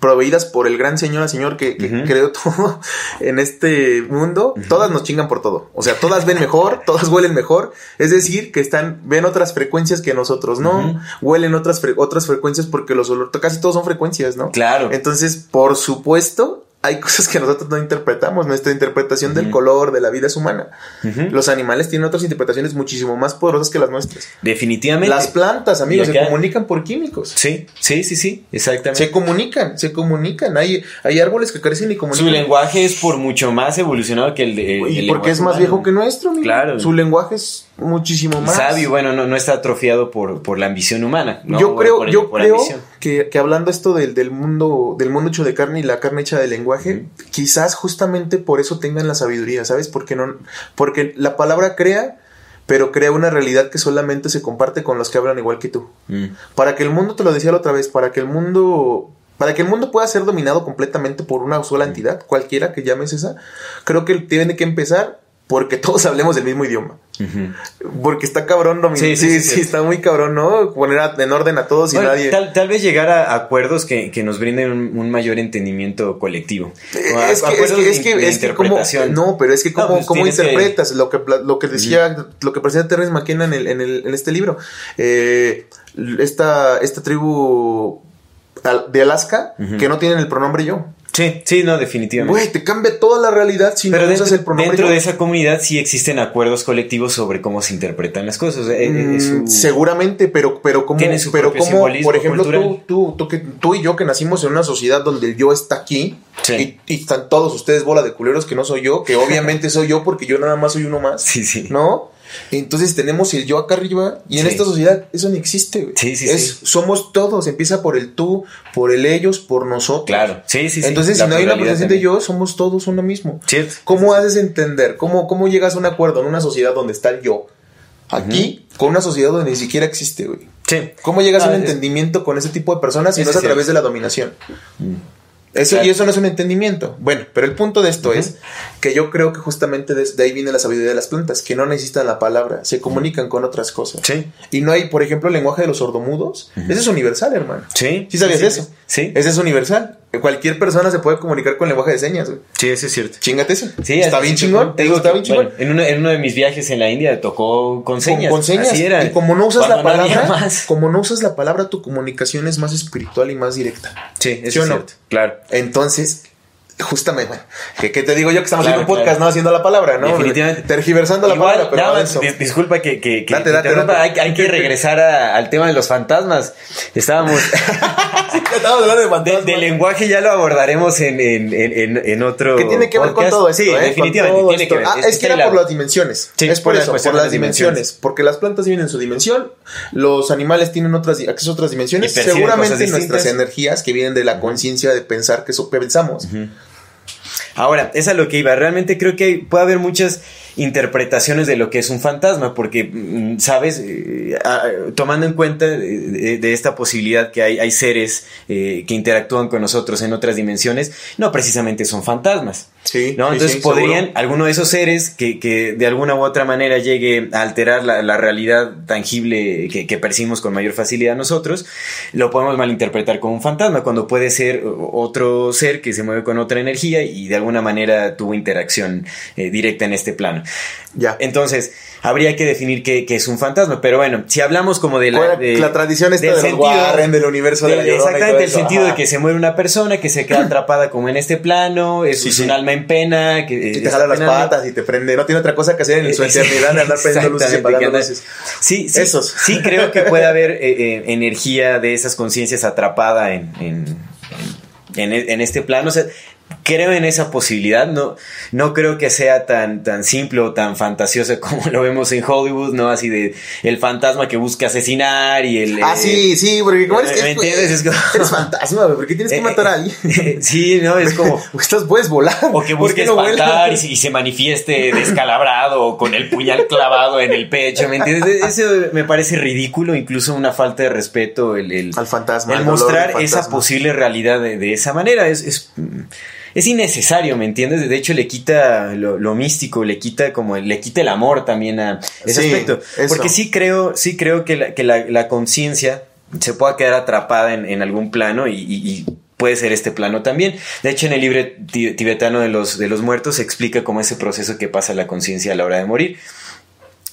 proveídas por el gran señor, señor que, creó todo en este mundo, todas nos chingan por todo. O sea, todas ven mejor, todas huelen mejor. Es decir, que están, ven otras frecuencias que nosotros no, huelen otras, otras frecuencias porque los olores, casi todos son frecuencias, ¿no? Claro. Entonces, por supuesto, hay cosas que nosotros no interpretamos. Nuestra interpretación del color, de la vida es humana. Los animales tienen otras interpretaciones muchísimo más poderosas que las nuestras. Definitivamente. Las plantas, amigos, se comunican por químicos. Sí, sí, sí, sí, exactamente. Se comunican, se comunican. Hay, hay árboles que crecen y comunican. Su lenguaje es por mucho más evolucionado que el de. y porque es más viejo que nuestro, amigo. Claro. Su lenguaje es muchísimo más. Sabio, bueno, no, no está atrofiado por, por la ambición humana. Yo creo, yo creo que, que, hablando esto del, del, mundo, del mundo hecho de carne y la carne hecha de lenguaje, quizás justamente por eso tengan la sabiduría, ¿sabes? Porque no, porque la palabra crea, pero crea una realidad que solamente se comparte con los que hablan igual que tú. Mm. Para que el mundo, te lo decía la otra vez, para que el mundo para que el mundo pueda ser dominado completamente por una sola entidad, cualquiera que llames esa, creo que tiene que empezar porque todos hablemos el mismo idioma. Porque está cabrón dominar. Sí sí, sí, está muy cabrón, ¿no? Poner en orden a todos y nadie. Tal, vez llegar a acuerdos que, nos brinden un, mayor entendimiento colectivo. Es que, es que, es que, como, no, pero es que cómo, pues cómo interpretas lo que lo que decía, lo que parecía Terrence McKenna en, el, en, el, en este libro. Eh, esta, esta tribu de Alaska que no tienen el pronombre yo. Sí, sí, no, definitivamente. Güey, te cambia toda la realidad si Pero no usas el pronombre. Dentro de esa comunidad sí existen acuerdos colectivos sobre cómo se interpretan las cosas. Eh, mm, seguramente, pero, pero como, pero como, por ejemplo, tú, tú, tú, que, tú y yo que nacimos en una sociedad donde el yo está aquí y, y, están todos ustedes bola de culeros que no soy yo, que obviamente soy yo porque yo nada más soy uno más. Sí, sí. ¿No? Entonces tenemos el yo acá arriba y en esta sociedad eso no existe. Sí, sí, es, Somos todos, empieza por el tú, por el ellos, por nosotros. Claro, sí, sí. Entonces si no hay una presencia de yo, somos todos uno mismo. ¿Cómo haces entender? ¿Cómo, ¿Cómo llegas a un acuerdo en una sociedad donde está el yo? Aquí, con una sociedad donde ni siquiera existe, güey. Sí. ¿Cómo llegas a un entendimiento con ese tipo de personas si no es a través de la dominación? Mm. Eso, Y eso no es un entendimiento. Bueno, pero el punto de esto es que yo creo que justamente de, ahí viene la sabiduría de las plantas, que no necesitan la palabra, se comunican con otras cosas. Sí. Y no hay, por ejemplo, el lenguaje de los sordomudos. Ese es universal, hermano. Sí. ¿Sí sabías eso? Sí. Ese es universal. Cualquier persona se puede comunicar con lenguaje de señas, güey. Sí, eso es cierto. Chingate eso. Sí, está bien chingón. Te está bien chingón. en, uno, en uno de mis viajes en la India tocó con señas. Con, señas. Así era. Y como no usas la palabra, como no usas la palabra, tu comunicación es más espiritual y más directa. Sí, eso es cierto. Claro. Entonces, justamente, bueno, que, te digo yo que estamos haciendo un podcast, no haciendo la palabra, ¿no? Definitivamente. Tergiversando la palabra, pero disculpa que, que, que Hay, que regresar al tema de los fantasmas. Estábamos. Estábamos hablando de fantasmas. De, lenguaje ya lo abordaremos en, en, en, en otro. ¿Qué tiene que ver con todo esto? Sí, eh? definitivamente tiene que ver. Ah, es, que era por las dimensiones. es por eso, por las dimensiones. Porque las plantas viven en su dimensión, los animales tienen otras, acceso a otras dimensiones. Seguramente nuestras energías que vienen de la conciencia de pensar que, pensamos. Ahora, es a lo que iba. Realmente creo que puede haber muchas interpretaciones de lo que es un fantasma, porque, mm, sabes, eh, tomando en cuenta de, esta posibilidad que hay, hay seres eh, que interactúan con nosotros en otras dimensiones, no precisamente son fantasmas. Sí, ¿no? Entonces podrían, alguno de esos seres que, que, de alguna u otra manera llegue a alterar la, la realidad tangible que, que, percibimos con mayor facilidad nosotros, lo podemos malinterpretar como un fantasma, cuando puede ser otro ser que se mueve con otra energía y de alguna manera tuvo interacción eh, directa en este plano. Ya. Entonces, habría que definir qué, es un fantasma. Pero bueno, si hablamos como de la, la tradición está del, sentido, del universo de, la Exactamente, el sentido de que se muere una persona, que se queda atrapada como en este plano, es un alma en pena. Que, te jala las patas y te prende. No tiene otra cosa que hacer en su eternidad de andar prendiendo luces y luces. Sí, sí, Esos. sí creo que puede haber eh, eh, energía de esas conciencias atrapada en, en, en, en, este plano. O sea, creo en esa posibilidad, no, no creo que sea tan, tan simple o tan fantasiosa como lo vemos en Hollywood, ¿no? Así de el fantasma que busca asesinar y el... Ah, eh, sí, sí, porque como es que... ¿Me entiendes? Es como- Eres fantasma, ¿por qué tienes que Eh, matar a alguien? sí, ¿no? Es como... Estás, puedes volar. O que ¿Por busque qué no espantar y, se- y se manifieste descalabrado o con el puñal clavado en el pecho, ¿me entiendes? Eso me parece ridículo, incluso una falta de respeto el, el, Al fantasma. el dolor mostrar esa posible realidad de, de esa manera. Es, es, es innecesario, ¿me entiendes? De hecho, le quita lo, lo místico, le quita como le quita el amor también a ese Sí, aspecto. eso. Porque sí creo, sí creo que la, que la, la conciencia se pueda quedar atrapada en, en algún plano y, y- y puede ser este plano también. De hecho, en el libro ti- tibetano de los, de los muertos se explica cómo ese proceso que pasa la conciencia a la hora de morir.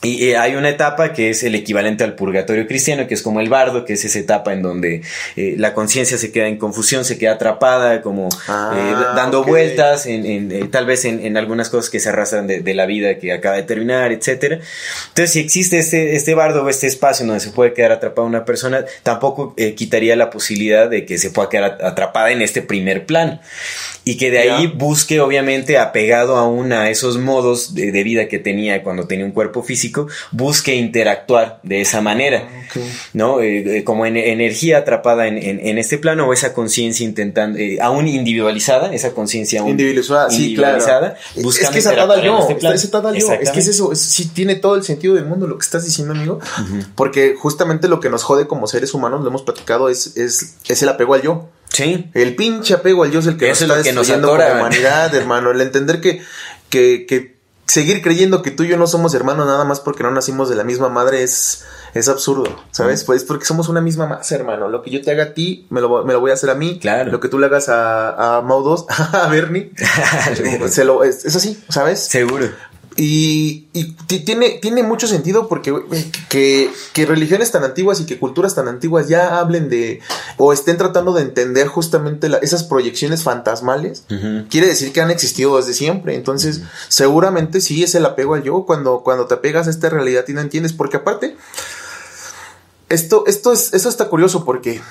Y eh, hay una etapa que es el equivalente al purgatorio cristiano, que es como el bardo, que es esa etapa en donde eh, la conciencia se queda en confusión, se queda atrapada, como Ah, eh, dando ok. vueltas, en, en, eh, tal vez en, en algunas cosas que se arrastran de, de la vida que acaba de terminar, etcétera. Entonces, si existe este, este bardo o este espacio donde se puede quedar atrapada una persona, tampoco eh, quitaría la posibilidad de que se pueda quedar at- atrapada en este primer plan. Y que de ahí busque, obviamente, apegado aún a esos modos de, de vida que tenía cuando tenía un cuerpo físico, busque interactuar de esa manera. Ok. ¿no? Eh, eh, como en- energía atrapada en, en- en este plano o esa conciencia intentando, eh, aún individualizada, esa conciencia aún Individualizada, sí, claro. individualizada, Es buscando que es al interactuar en yo, este está- plano. es yo. Es que es eso, es- sí tiene todo el sentido del mundo lo que estás diciendo, amigo. Porque justamente lo que nos jode como seres humanos, lo hemos platicado, es, es, es el apego al yo. Sí, El pinche apego al yo es el que Eso nos es está lo que nos destruyendo atora, como man. humanidad, hermano. El entender que, que, que seguir creyendo que tú y yo no somos hermanos nada más porque no nacimos de la misma madre es, es absurdo, ¿sabes? Pues porque somos una misma masa, hermano. Lo que yo te haga a ti, me lo, me lo voy a hacer a mí. Claro. Lo que tú le hagas a, a Mau 2, a Bernie, se lo, es, es así, ¿sabes? seguro. Y, y ti- tiene, tiene mucho sentido porque que, que religiones tan antiguas y que culturas tan antiguas ya hablen de o estén tratando de entender justamente la- esas proyecciones fantasmales, quiere decir que han existido desde siempre. Entonces, seguramente sí es el apego al yo cuando, cuando te apegas a esta realidad y no entiendes. Porque aparte, esto, esto es, eso está curioso porque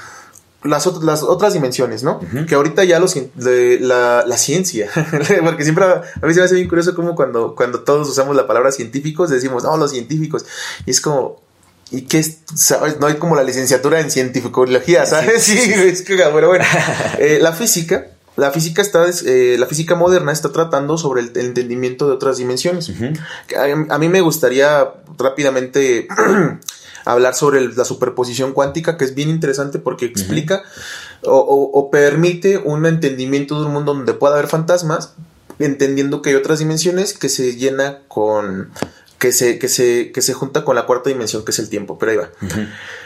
las, ot- las otras dimensiones, ¿no? Que ahorita ya los, de la, la ciencia, porque siempre a, a mí se me hace bien curioso como cuando, cuando todos usamos la palabra científicos, decimos, no, los científicos, y es como, ¿y qué es? ¿Sabes? No hay como la licenciatura en cientificología, ¿sabes? Sí, es que, pero bueno, Eh, la física. La física está, eh, la física moderna está tratando sobre el, el entendimiento de otras dimensiones. a, a mí me gustaría rápidamente hablar sobre el- la superposición cuántica, que es bien interesante porque explica o, o- o permite un entendimiento de un mundo donde pueda haber fantasmas, entendiendo que hay otras dimensiones que se llena con que se, que se, que se junta con la cuarta dimensión, que es el tiempo. Pero ahí va.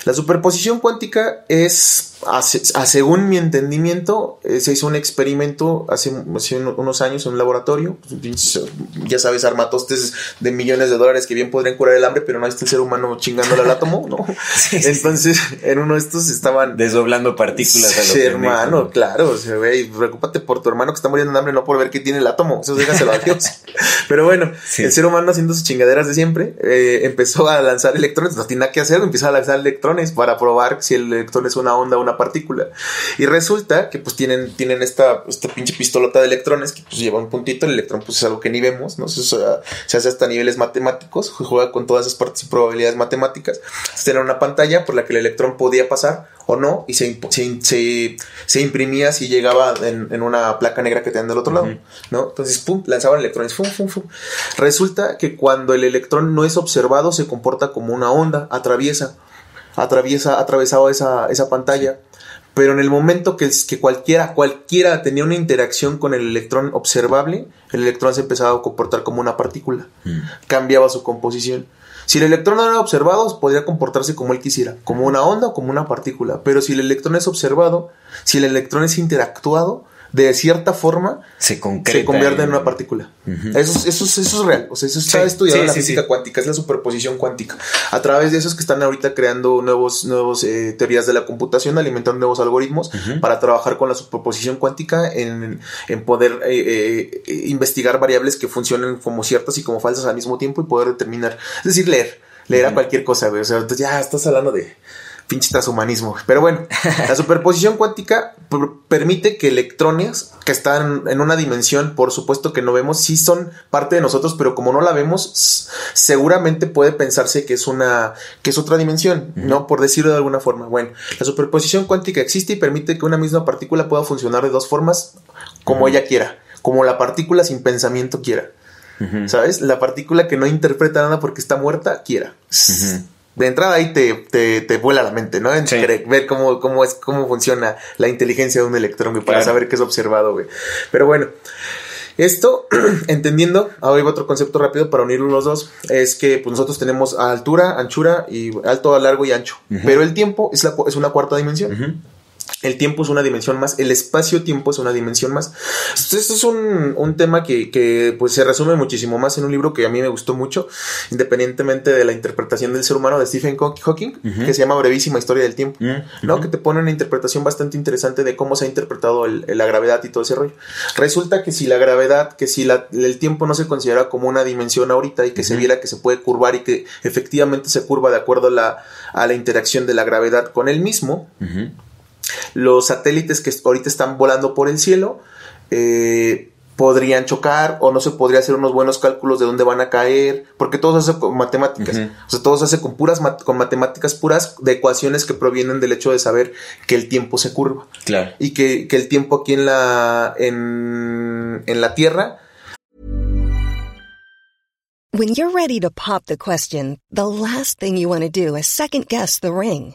La superposición cuántica es, hace- a- según mi entendimiento, eh, se hizo un experimento hace, hace un- unos años en un laboratorio. Ya sabes, armatostes de millones de dólares que bien podrían curar el hambre, pero no está el ser humano chingándole al átomo, ¿no? Sí, sí, Entonces, en uno de estos estaban Desdoblando partículas a lo Sí, hermano, ¿no? claro, o sea, güey, preocúpate por tu hermano que está muriendo de hambre, no por ver que tiene el átomo, eso déjaselo a Dios. Pero bueno, el ser humano haciendo sus de siempre, eh, empezó a lanzar electrones, no tiene que hacer, empezó a lanzar electrones para probar si el electrón es una onda o una partícula. Y resulta que pues tienen, tienen esta, esta pinche pistolota de electrones que pues lleva un puntito, el electrón pues es algo que ni vemos, ¿no? Sea, se hace hasta niveles matemáticos, juega con todas esas partes y probabilidades matemáticas. Entonces, Tener una pantalla por la que el electrón podía pasar o no y se, se, se, se imprimía si llegaba en, en una placa negra que tenían del otro lado, ¿no? Entonces, pum, lanzaban electrones, pum, pum, pum. Resulta que cuando el electrón no es observado se comporta como una onda, atraviesa, atraviesa, atravesaba esa, esa pantalla. Pero en el momento que, que cualquiera, cualquiera tenía una interacción con el electrón observable, el electrón se empezaba a comportar como una partícula. Cambiaba su composición. Si el electrón no era observado, podría comportarse como él quisiera, como una onda o como una partícula. Pero si el electrón es observado, si el electrón es interactuado, de cierta forma, Se convierte en una partícula. eso, es- eso, es- eso es real. O sea, eso está Sí, estudiado sí, en la sí, física cuántica, es la superposición cuántica. A través de eso es que están ahorita creando nuevos, nuevos eh, teorías de la computación, alimentando nuevos algoritmos para trabajar con la superposición cuántica en, en poder eh, eh, investigar variables que funcionen como ciertas y como falsas al mismo tiempo y poder determinar. Es decir, leer. Leer a cualquier cosa, güey. O sea, entonces ya estás hablando de pinche transhumanismo. Pero bueno, la superposición cuántica permite que electrones que están en una dimensión, por supuesto que no vemos, sí son parte de nosotros, pero como no la vemos, seguramente puede pensarse que es una, que es otra dimensión, ¿no? Por decirlo de alguna forma. Bueno, la superposición cuántica existe y permite que una misma partícula pueda funcionar de dos formas, como ella quiera, como la partícula sin pensamiento quiera. ¿Sabes? La partícula que no interpreta nada porque está muerta, quiera de entrada ahí te, te, te, vuela la mente, ¿no? En ver cómo, cómo, es, cómo funciona la inteligencia de un electrón, güey, para saber qué es observado, güey. Pero bueno, esto, entendiendo, ahora otro concepto rápido para unir los dos, es que pues, nosotros tenemos altura, anchura y alto, largo y ancho. Pero el tiempo es, la, es una cuarta dimensión. El tiempo es una dimensión más, el espacio-tiempo es una dimensión más. Esto, es un, tema que, pues, se resume muchísimo más en un libro que a mí me gustó mucho, independientemente de la interpretación del ser humano de Stephen Hawking, que se llama Brevísima Historia del Tiempo, ¿no? Que te pone una interpretación bastante interesante de cómo se ha interpretado la gravedad y todo ese rollo. Resulta que si la gravedad, que si el tiempo no se considera como una dimensión ahorita y que se viera que se puede curvar y que efectivamente se curva de acuerdo a la, a la interacción de la gravedad con el mismo, los satélites que ahorita están volando por el cielo eh, podrían chocar o no se podría hacer unos buenos cálculos de dónde van a caer, porque todo se hace con matemáticas, o sea, todo se hace con puras con matemáticas puras de ecuaciones que provienen del hecho de saber que el tiempo se curva. Claro. Y que, que el tiempo aquí en la en, en la Tierra When you're ready to pop the question, the last thing you want to do is second guess the ring.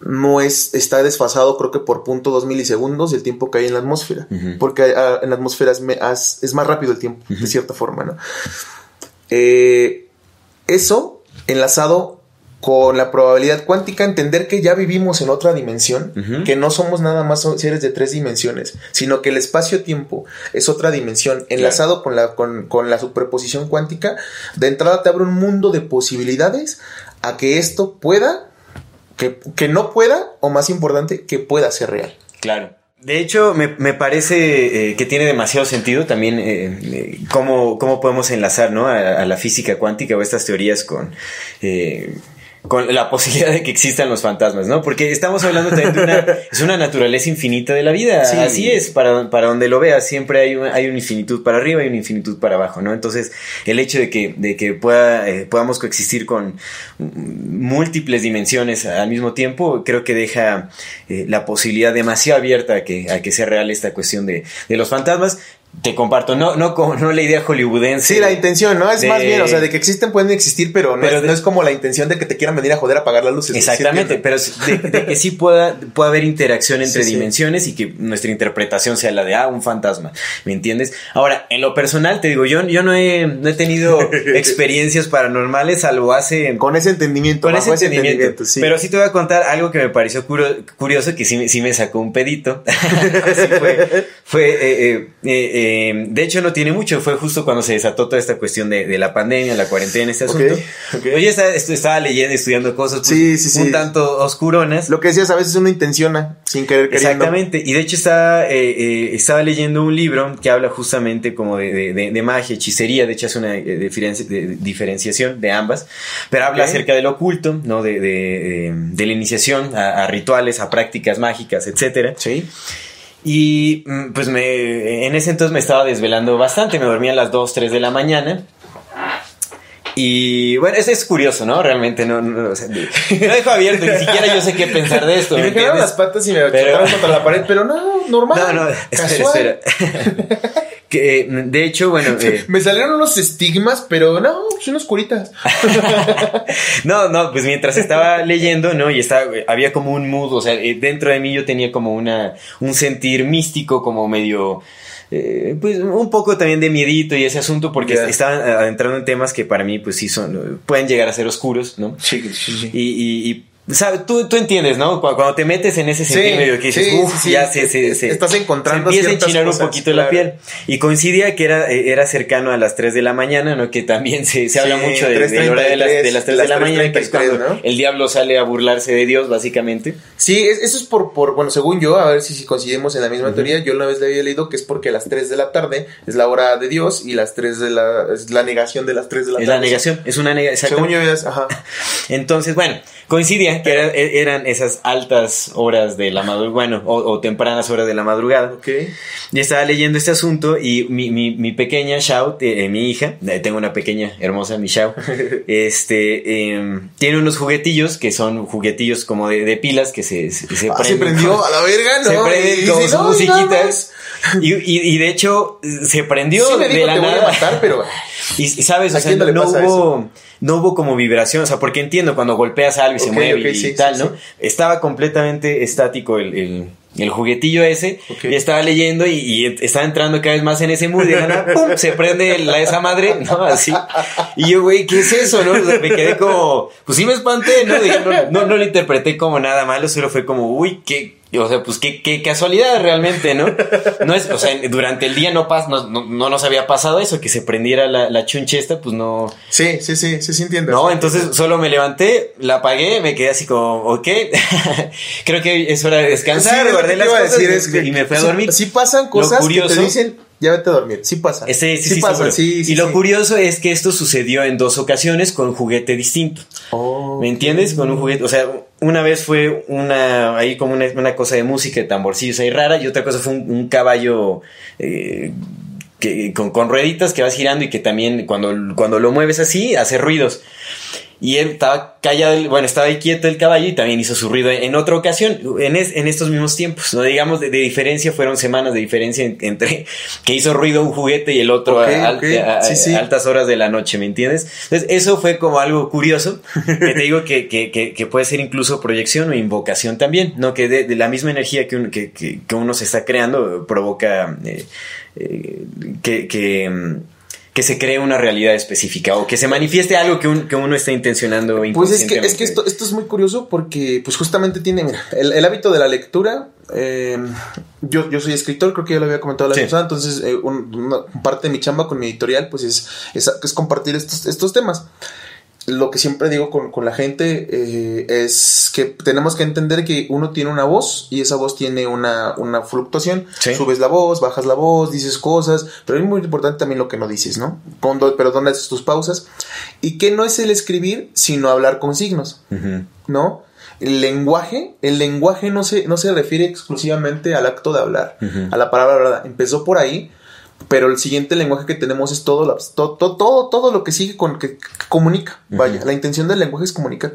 No es, está desfasado creo que por punto dos milisegundos el tiempo que hay en la atmósfera. Uh -huh. Porque uh, en la atmósfera es, más rápido el tiempo, uh -huh. de cierta forma, ¿no? Eh, eso enlazado con la probabilidad cuántica, entender que ya vivimos en otra dimensión, uh -huh. que no somos nada más seres de tres dimensiones, sino que el espacio-tiempo es otra dimensión, enlazado claro. con, la, con, con la superposición cuántica, de entrada te abre un mundo de posibilidades a que esto pueda, que, que no pueda, o más importante, que pueda ser real. Claro. De hecho, me, me parece eh, que tiene demasiado sentido también eh, eh, cómo, cómo podemos enlazar ¿no? a, a, la física cuántica o estas teorías con eh, con la posibilidad de que existan los fantasmas, ¿no? Porque estamos hablando también de una, es una naturaleza infinita de la vida, sí. así es, para, para donde lo veas, siempre hay, un, hay una infinitud para arriba y una infinitud para abajo, ¿no? Entonces, el hecho de que, de que pueda, eh, podamos coexistir con múltiples dimensiones al mismo tiempo, creo que deja eh, la posibilidad demasiado abierta a que, a que sea real esta cuestión de, de los fantasmas, te comparto, no, no, no la idea hollywoodense. Sí, la intención, ¿no? Es de, más bien, o sea, de que existen, pueden existir, pero no, pero es, de, no es como la intención de que te quieran venir a joder a apagar las luces. Exactamente, ¿sí pero de, de, que sí pueda, pueda haber interacción entre sí, dimensiones sí. y que nuestra interpretación sea la de, ah, un fantasma, ¿me entiendes? Ahora, en lo personal, te digo, yo, yo no, he, no he tenido experiencias paranormales, salvo hace... Con ese entendimiento. Con ese entendimiento, entendimiento sí. Pero sí te voy a contar algo que me pareció curioso, que sí, sí me sacó un pedito. fue, fue eh, eh, eh eh, de hecho, no tiene mucho. Fue justo cuando se desató toda esta cuestión de, de la pandemia, la cuarentena, este asunto. Okay, okay. Oye, estaba, estaba, leyendo, estudiando cosas pues, sí, sí, sí. un tanto oscuronas. Lo que decías, a veces uno intenciona sin querer queriendo. Exactamente. Y de hecho, estaba, eh, eh, estaba leyendo un libro que habla justamente como de, de, de magia, hechicería. De hecho, hace una diferenciación de ambas. Pero habla okay. acerca del oculto, ¿no? De, de la iniciación a, a, rituales, a prácticas mágicas, etcétera. Sí. Y pues me, en ese entonces me estaba desvelando bastante, me dormía a las 2, 3 de la mañana. Y bueno, eso es curioso, ¿no? Realmente no, no, o sea, lo dejo abierto, ni siquiera yo sé qué pensar de esto. Me ¿me quedaron las patas y me Pero- contra la pared, pero no, normal. No, no, espera, casual. espera. que, eh, de hecho, bueno, eh, Me salieron unos estigmas, pero no, pues unas curitas. no, no, pues mientras estaba leyendo, ¿no? Y estaba, había como un mood, o sea, eh, dentro de mí yo tenía como una, un sentir místico, como medio, eh, pues un poco también de miedito y ese asunto, porque Ya. estaban adentrando en temas que para mí, pues sí son, pueden llegar a ser oscuros, ¿no? Sí, sí, sí. Y, y, y, ¿sabes? Tú, tú entiendes, ¿no? Cu- Cuando te metes en ese sentir Sí, medio que dices, sí, uff, sí, ya se, se, se- Estás encontrando se empieza a enchinar un poquito la claro. piel. Y coincidía que era, eh, era cercano a las 3 de la mañana, ¿no? Que también se, se habla mucho de, de la hora de las, de las 3 de la mañana, que es 3:33, cuando ¿no? el diablo sale a burlarse de Dios, básicamente. Sí, es- eso es por, por, bueno, según yo, a ver si, si coincidimos en la misma teoría, yo una vez le había leído que es porque las 3 de la tarde es la hora de Dios y las 3 de la, es la negación de las 3 de la Es tarde. la negación, es una negación. Según yo es, ajá. Entonces, bueno, coincidía que era- e- eran esas altas horas de la madrugada, bueno, o, o tempranas horas de la madrugada. Ok. Y estaba leyendo este asunto y mi, mi, mi pequeña Shao, eh, mi hija, eh, tengo una pequeña hermosa, mi Shao, este, eh, tiene unos juguetillos que son juguetillos como de, de pilas que se, se, se Ah, se prendió a la verga, ¿no? Se prenden dice, sus "No, y nada musiquitas. Y, y, y de hecho, se prendió Sí me de la te voy a nada. matar, pero... Y, y sabes, ¿A o sea, no hubo, no hubo como vibración, o sea, porque entiendo cuando golpeas a algo y se mueve ok, y, sí, tal, sí, ¿no? sí. Estaba completamente estático el, el, el juguetillo ese, y estaba leyendo y, y estaba entrando cada vez más en ese mood, y nada, ¡pum! se prende la, esa madre, ¿no? Así. Y yo, güey, ¿qué es eso, no? O sea, me quedé como, pues sí me espanté, ¿no? Dije, no, no, no lo interpreté como nada malo, solo fue como, uy, qué, o sea, pues qué, qué casualidad realmente, ¿no? No es, o sea, durante el día no, pas, no, no, no nos había pasado eso, que se prendiera la, la chunchesta, pues no. Sí, sí, sí, sí, sí entiendo. No, entonces solo me levanté, la apagué, me quedé así como, ok, creo que es hora de descansar, Sí, lo guardé que las te iba a cosas decir es que y me fui a sí- dormir. Sí, pasan cosas que te dicen, ya vete a dormir. Sí. Este, sí, seguro. sí, sí. y lo curioso es que esto sucedió en dos ocasiones con juguete distinto. Oh, ¿Me entiendes? Con un juguete, o sea, una vez fue una, ahí como una, una cosa de música, de tamborcillos ahí rara, y otra cosa fue un, un caballo eh, que, con, con rueditas que vas girando y que también cuando, cuando lo mueves así hace ruidos. Y él estaba callado, bueno, estaba ahí quieto el caballo y también hizo su ruido en otra ocasión, en, es- en estos mismos tiempos, ¿no? Digamos, de, de diferencia, fueron semanas de diferencia en- entre que hizo ruido un juguete y el otro Ok, a, al- ok. a- a- Sí, sí. altas horas de la noche, ¿me entiendes? Entonces, eso fue como algo curioso, que te digo que, que, que, que puede ser incluso proyección o invocación también, ¿no? Que de, de la misma energía que, un- que, que, que uno se está creando provoca eh, eh, que... que mm, que se cree una realidad específica o que se manifieste algo que, un- que uno está intencionando Pues es que, es que esto, esto es muy curioso porque pues justamente tiene, mira, el, el hábito de la lectura, eh, yo, yo soy escritor, creo que ya lo había comentado la Sí. pasada, entonces eh, un- una parte de mi chamba con mi editorial pues es, es, es compartir estos, estos temas. Lo que siempre digo con, con la gente eh, es que tenemos que entender que uno tiene una voz y esa voz tiene una, una fluctuación. Sí. Subes la voz, bajas la voz, dices cosas, pero es muy importante también lo que no dices, ¿no? Cuando, pero dónde haces tus pausas. Y que no es el escribir, sino hablar con signos. ¿no? El lenguaje, el lenguaje no se, no se refiere exclusivamente al acto de hablar, a la palabra hablada. Empezó por ahí, pero el siguiente lenguaje que tenemos es todo, la- to- to- todo, todo, lo que sigue con que, que comunica. Vaya, la intención del lenguaje es comunicar.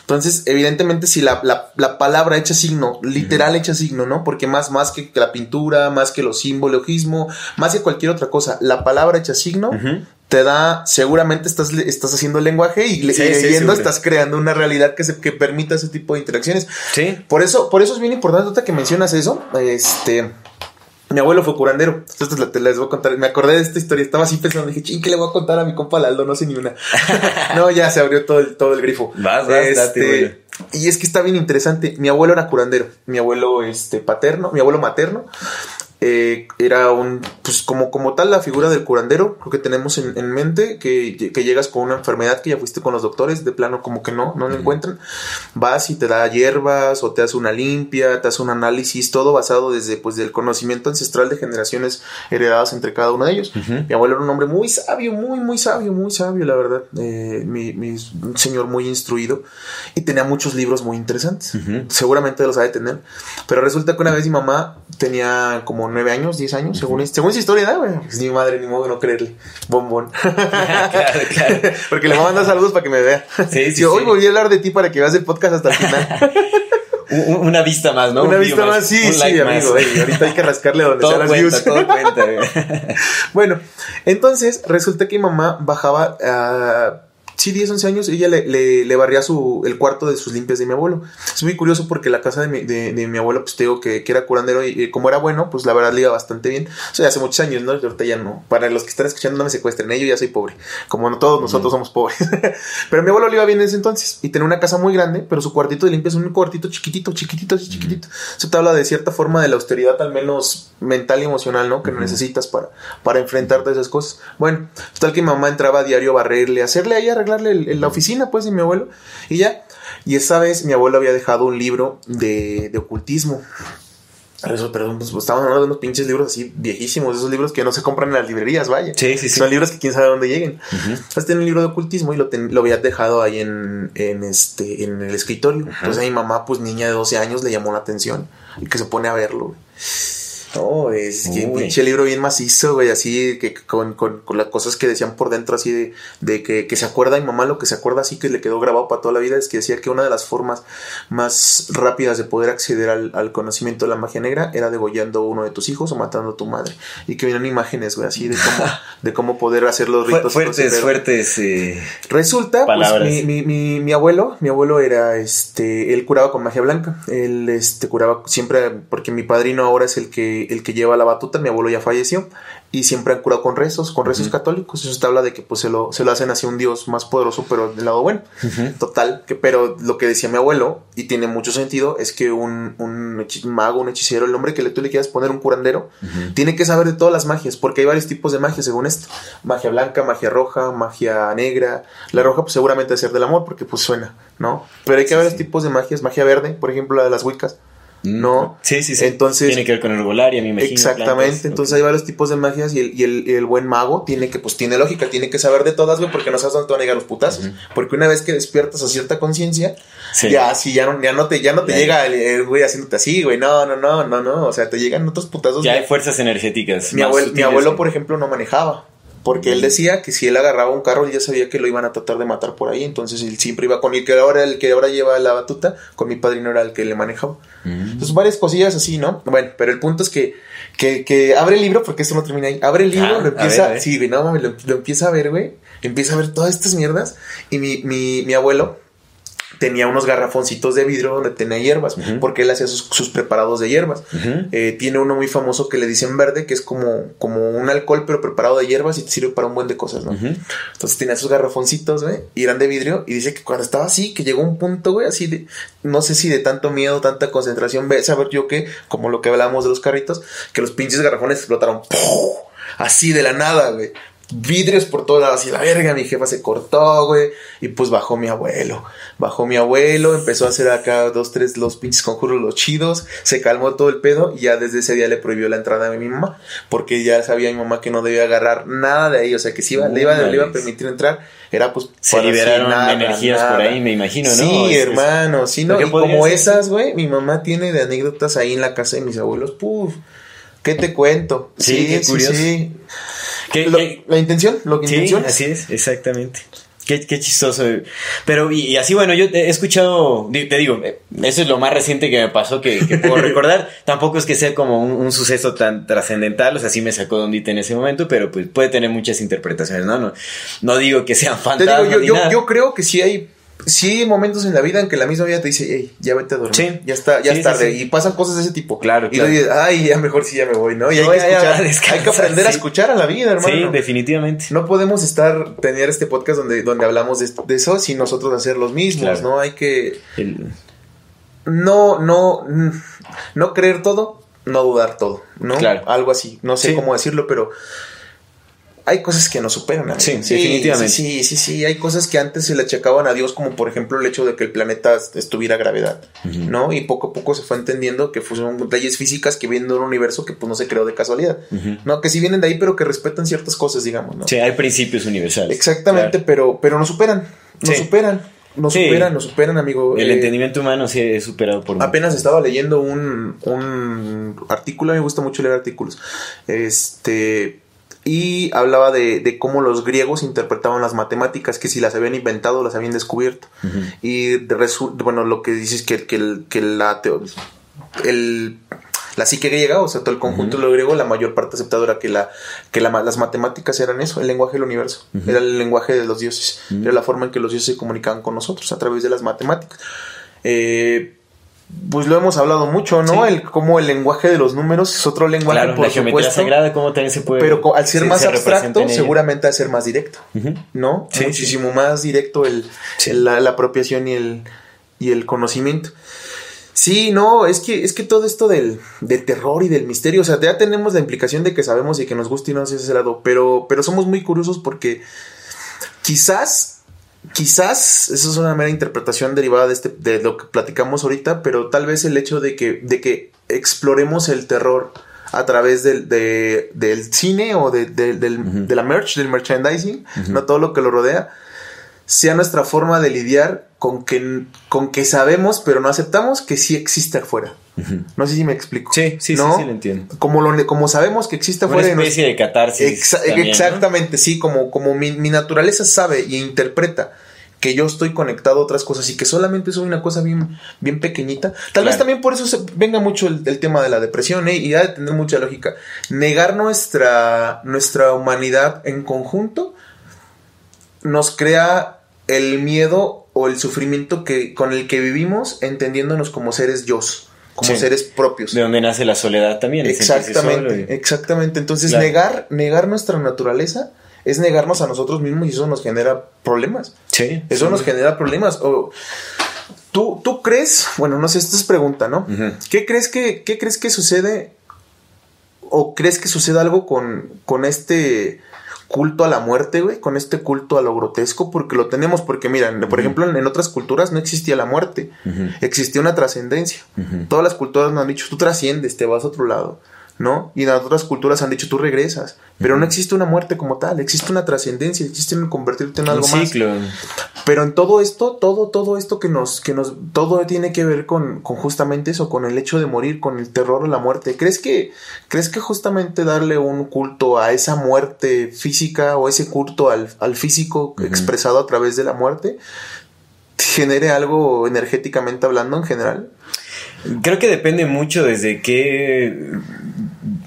Entonces, evidentemente, si la, la- la palabra echa signo, literal echa signo, ¿no? Porque más, más que la pintura, más que los simbologismo, más que cualquier otra cosa, la palabra echa signo. Ujú. Te da, seguramente estás, estás haciendo el lenguaje y, Sí, y sí, leyendo seguro. estás creando una realidad que, se, que permita ese tipo de interacciones. Sí. Por eso, por eso es bien importante que mencionas eso. Este. Mi abuelo fue curandero. Entonces la- te les voy a contar. Me acordé de esta historia. Estaba así pensando. Dije, ching, ¿qué le voy a contar a mi compa Laldo? No sé ni una. no, ya se abrió todo el, todo el grifo. Este, Vas, vas, date, abuelo. y es que está bien interesante. Mi abuelo era curandero. Mi abuelo este, paterno, mi abuelo materno. Eh, era un, pues como, como tal la figura del curandero, creo que tenemos en, en mente que, que llegas con una enfermedad que ya fuiste con los doctores, de plano como que no, no lo encuentran, vas y te da hierbas o te hace una limpia, te hace un análisis, todo basado desde pues del conocimiento ancestral de generaciones heredadas entre cada uno de ellos. Mi abuelo era un hombre muy sabio, muy, muy sabio, muy sabio, la verdad, eh, mi, mi- un señor muy instruido y tenía muchos libros muy interesantes, seguramente los ha de tener, pero resulta que una vez mi mamá tenía como nueve años, diez años, según, según esa historia, ¿no, güey? Pues ni madre, ni modo de no creerle. Bombón. claro, claro. Porque le voy a mandar saludos para que me vea. Sí, sí, Yo hoy voy a hablar de ti para que veas el podcast hasta el final. Una vista más, ¿no? Una Un vista más, sí, sí, like amigo. ey, ahorita hay que rascarle donde todo sean las cuenta, views. todo cuenta. Bueno, entonces resulta que mi mamá bajaba a. Sí, 10, 11 años, ella le, le, le barría su, el cuarto de sus limpias de mi abuelo. Es muy curioso porque la casa de mi, de, de mi abuelo, pues te digo que, que era curandero y, y como era bueno, pues la verdad le iba bastante bien. O sea, hace muchos años, ¿no? Y ahorita ya no. Para los que están escuchando, no me secuestren. ¿eh? Yo ya soy pobre. Como no todos nosotros somos pobres. pero mi abuelo le iba bien en ese entonces. Y tenía una casa muy grande, pero su cuartito de limpias es un cuartito chiquitito, chiquitito, chiquitito. Eso te habla de cierta forma de la austeridad, al menos mental y emocional, ¿no? Que necesitas para, para enfrentarte a esas cosas. Bueno, tal que mi mamá entraba a diario a barrerle, a hacerle ahí, a arreglarle el- el- la oficina, pues, de mi abuelo. Y ya. Y esa vez mi abuelo había dejado un libro de, de ocultismo. Eso, perdón, pues estaban hablando de unos pinches libros así viejísimos, esos libros que no se compran en las librerías, vaya. Sí, sí, sí. Son libros que quién sabe dónde lleguen. Entonces tenía un libro de ocultismo y lo, ten- lo había dejado ahí en, en, este, en el escritorio. Entonces a mi mamá, pues niña de 12 años, le llamó la atención y que se pone a verlo. No, es que un pinche libro bien macizo, güey, así que con, con, con las cosas que decían por dentro, así de, de que, que se acuerda mi mamá, lo que se acuerda así que le quedó grabado para toda la vida, es que decía que una de las formas más rápidas de poder acceder al, al conocimiento de la magia negra era degollando a uno de tus hijos o matando a tu madre. Y que vienen imágenes, güey, así de cómo, de cómo poder hacer los ritos. fuertes, fuertes. eh, Resulta, pues mi, mi, mi, mi abuelo, mi abuelo era, este, él curaba con magia blanca. Él, este, curaba siempre, porque mi padrino ahora es el que, el que lleva la batuta, mi abuelo ya falleció. Y siempre han curado con rezos, con rezos católicos. Eso te habla de que pues se lo, se lo hacen hacia un Dios más poderoso, pero del lado bueno. Total, que, pero lo que decía mi abuelo, y tiene mucho sentido, es que un, un mago, un hechicero, el nombre que le, tú le quieras poner un curandero, tiene que saber de todas las magias, porque hay varios tipos de magia según esto. Magia blanca, magia roja, magia negra. La roja pues seguramente debe ser del amor, porque pues suena, ¿no? Pero hay que varios tipos de magias. Magia verde, por ejemplo, la de las wicas. No. Sí, sí, sí. Entonces- Tiene que ver con herbolaria, me imagino. Exactamente, plantas, entonces ok. hay varios tipos de magias y el, y el, y el buen mago tiene que, pues tiene lógica, tiene que saber de todas, güey, porque no sabes dónde te van a llegar los putazos. Porque una vez que despiertas a cierta conciencia, Sí. ya sí, ya no, ya no te, ya no te Ya. llega el, el güey haciéndote así, güey. No, no, no, no, no. O sea, te llegan otros putazos. Ya güey. hay fuerzas energéticas. mi, más abuelo, mi abuelo, por ejemplo, no manejaba. Porque él decía que si él agarraba un carro, él ya sabía que lo iban a tratar de matar por ahí. Entonces él siempre iba con el que ahora, el que ahora lleva la batuta, con mi padrino era el que le manejaba. Entonces varias cosillas así, ¿no? Bueno, pero el punto es que, que, que abre el libro, porque esto no termina ahí. Abre el libro, Ah, lo a empieza, ver, a ver. sí, güey, no mames, lo, lo empieza a ver, güey. Empieza a ver todas estas mierdas. Y mi, mi, mi abuelo tenía unos garrafoncitos de vidrio donde tenía hierbas, porque él hacía sus, sus preparados de hierbas. Eh, tiene uno muy famoso que le dicen verde, que es como, como un alcohol, pero preparado de hierbas y te sirve para un buen de cosas, ¿no? Entonces tenía sus garrafoncitos, güey, y eran de vidrio. Y dice que cuando estaba así, que llegó un punto, güey, así de, no sé si de tanto miedo, tanta concentración, ve, saber yo qué, como lo que hablábamos de los carritos, que los pinches garrafones explotaron, ¡pum! así de la nada, güey. Vidrios por todos lados, así la verga, mi jefa se cortó, güey, y pues bajó mi abuelo, bajó mi abuelo, empezó a hacer acá dos, tres, los pinches conjuros, los chidos, se calmó todo el pedo, y ya desde ese día le prohibió la entrada a mi mamá, porque ya sabía mi mamá que no debía agarrar nada de ahí, o sea, que si iba, le, iba, le iba a permitir entrar, era pues... Se liberaron nada, energías por ahí, me imagino, ¿no? Sí, Es- hermano, sí, no, ¿Qué y como ser? esas, güey, mi mamá tiene de anécdotas ahí en la casa de mis abuelos, puf, ¿qué te cuento? Sí, qué curioso. sí. ¿Qué- Lo- qué- la intención, lo que Sí, intención. así es, exactamente. Qué, qué chistoso. Pero, y, y así, bueno, yo he escuchado, te digo, eh, eso es lo más reciente que me pasó que, que puedo recordar. Tampoco es que sea como un, un suceso tan trascendental, o sea, sí me sacó de ondita en ese momento, pero pues puede tener muchas interpretaciones, ¿no? No, no digo que sean Te fantasmas. digo, yo, ni yo, nada. yo creo que sí hay, sí hay momentos en la vida en que la misma vida te dice, hey, ya vete a dormir. Sí. Ya está, ya Sí, es tarde. sí. Y pasan cosas de ese tipo. Claro, Y claro. dices, ay, ya mejor sí, ya me voy, ¿no? Y hay que escuchar, hay que aprender a escuchar a la vida, hermano. Sí, definitivamente. No podemos estar, tener este podcast donde, donde hablamos de, de eso sin nosotros hacer los mismos, Claro. ¿no? Hay que, El- no, no, no creer todo, no dudar todo, ¿no? Claro. Algo así, no sé cómo decirlo, pero hay cosas que nos superan. amigo. Sí, definitivamente. Sí, sí, sí, hay cosas que antes se le achacaban a Dios, como por ejemplo el hecho de que el planeta estuviera a gravedad, ¿no? Y poco a poco se fue entendiendo que fueron leyes físicas que vienen de un universo que pues no se creó de casualidad, ¿no? Que sí vienen de ahí, pero que respetan ciertas cosas, digamos, ¿no? Sí, hay principios universales. Exactamente, Claro. pero, pero nos superan, nos Sí. superan. Nos Sí. superan, nos superan, amigo. El Eh, entendimiento humano sí es superado por. Apenas estaba leyendo un, un artículo, a mí me gusta mucho leer artículos. Este. Y hablaba de, de cómo los griegos interpretaban las matemáticas, que si las habían inventado, las habían descubierto. Y de bueno, lo que dices que, que, el- que la, el, la psique griega, o sea, todo el conjunto de lo griego, la mayor parte aceptadora que, la, que la las matemáticas eran eso, el lenguaje del universo. Era el lenguaje de los dioses. Era la forma en que los dioses se comunicaban con nosotros a través de las matemáticas. Eh, pues lo hemos hablado mucho, ¿no? Sí. El cómo el lenguaje de los números es otro lenguaje, Claro, por la geometría supuesto. sagrada, como también se puede. Pero al ser se- más se abstracto, seguramente va a ser más directo. ¿no? Sí, Muchísimo más directo el, la, la apropiación y el, y el conocimiento. Sí, no, es que, es que todo esto del, del terror y del misterio, o sea, ya tenemos la implicación de que sabemos y que nos gusta y no hacia ese lado, pero, pero somos muy curiosos porque quizás, quizás, eso es una mera interpretación derivada de, este, de lo que platicamos ahorita, pero tal vez el hecho de que, de que exploremos el terror a través del, de- del cine o de, de- del- de la merch, del merchandising, no todo lo que lo rodea, sea nuestra forma de lidiar con que, con que sabemos, pero no aceptamos que sí existe afuera. No sé si me explico. Sí, sí, sí, ¿no? sí, lo entiendo. Como, lo, como sabemos que existe Una afuera. nos- especie de catarsis. Exa- también, ¿no? exactamente, sí, como, como mi, mi naturaleza sabe y interpreta que yo estoy conectado a otras cosas y que solamente soy una cosa bien, bien pequeñita. Tal vez también por eso se venga mucho el, el tema de la depresión ¿eh? y ha de tener mucha lógica. Negar nuestra, nuestra humanidad en conjunto nos crea el miedo o el sufrimiento que, con el que vivimos entendiéndonos como seres yo, como Sí. seres propios. De donde nace la soledad también. Exactamente, y- exactamente. Entonces, Claro. negar, negar nuestra naturaleza es negarnos a nosotros mismos y eso nos genera problemas. Sí. Eso sí. nos genera problemas. O, ¿tú, ¿Tú crees? Bueno, no sé, esta es pregunta, ¿no? ¿Qué crees que, qué crees que sucede? ¿O crees que suceda algo con, con este culto a la muerte, güey? Con este culto a lo grotesco, porque lo tenemos, porque miran, por ejemplo, en, en otras culturas no existía la muerte, existía una trascendencia. Todas las culturas nos han dicho, tú trasciendes, te vas a otro lado, ¿no? Y en las otras culturas han dicho, tú regresas, pero no existe una muerte como tal, existe una trascendencia, existe un convertirte en Un algo más. ciclo. Pero en todo esto, todo, todo esto que nos, que nos, todo tiene que ver con, con justamente eso, con el hecho de morir, con el terror o la muerte. ¿Crees que, crees que justamente darle un culto a esa muerte física o ese culto al, al físico expresado a través de la muerte genere algo energéticamente hablando en general? Creo que depende mucho desde qué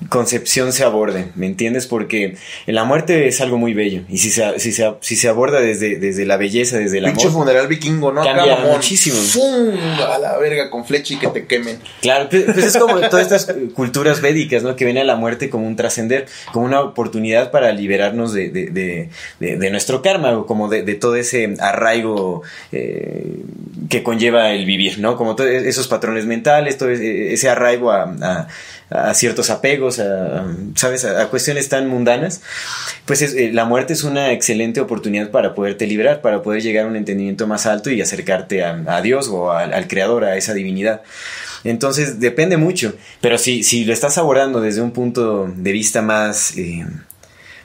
concepción se aborde, ¿me entiendes? Porque la muerte es algo muy bello y si se, si se, si se aborda desde, desde la belleza, desde el Pinche funeral vikingo, ¿no? Acá, Cambia mamón. muchísimo. ¡Fum! A la verga con flecha y que te quemen. Claro, pues pues es como todas estas culturas védicas, ¿no? Que ven a la muerte como un trascender, como una oportunidad para liberarnos de, de, de, de- de nuestro karma, o como de, de todo ese arraigo eh, que conlleva el vivir, ¿no? Como todos esos patrones mentales, todo ese ese arraigo a, a- a ciertos apegos, a, ¿sabes? A, cuestiones tan mundanas. Pues es- eh, la muerte es una excelente oportunidad para poderte liberar, para poder llegar a un entendimiento más alto y acercarte a, Dios o al- Creador, a esa divinidad. Entonces depende mucho, pero si, si lo estás abordando desde un punto de vista más, eh,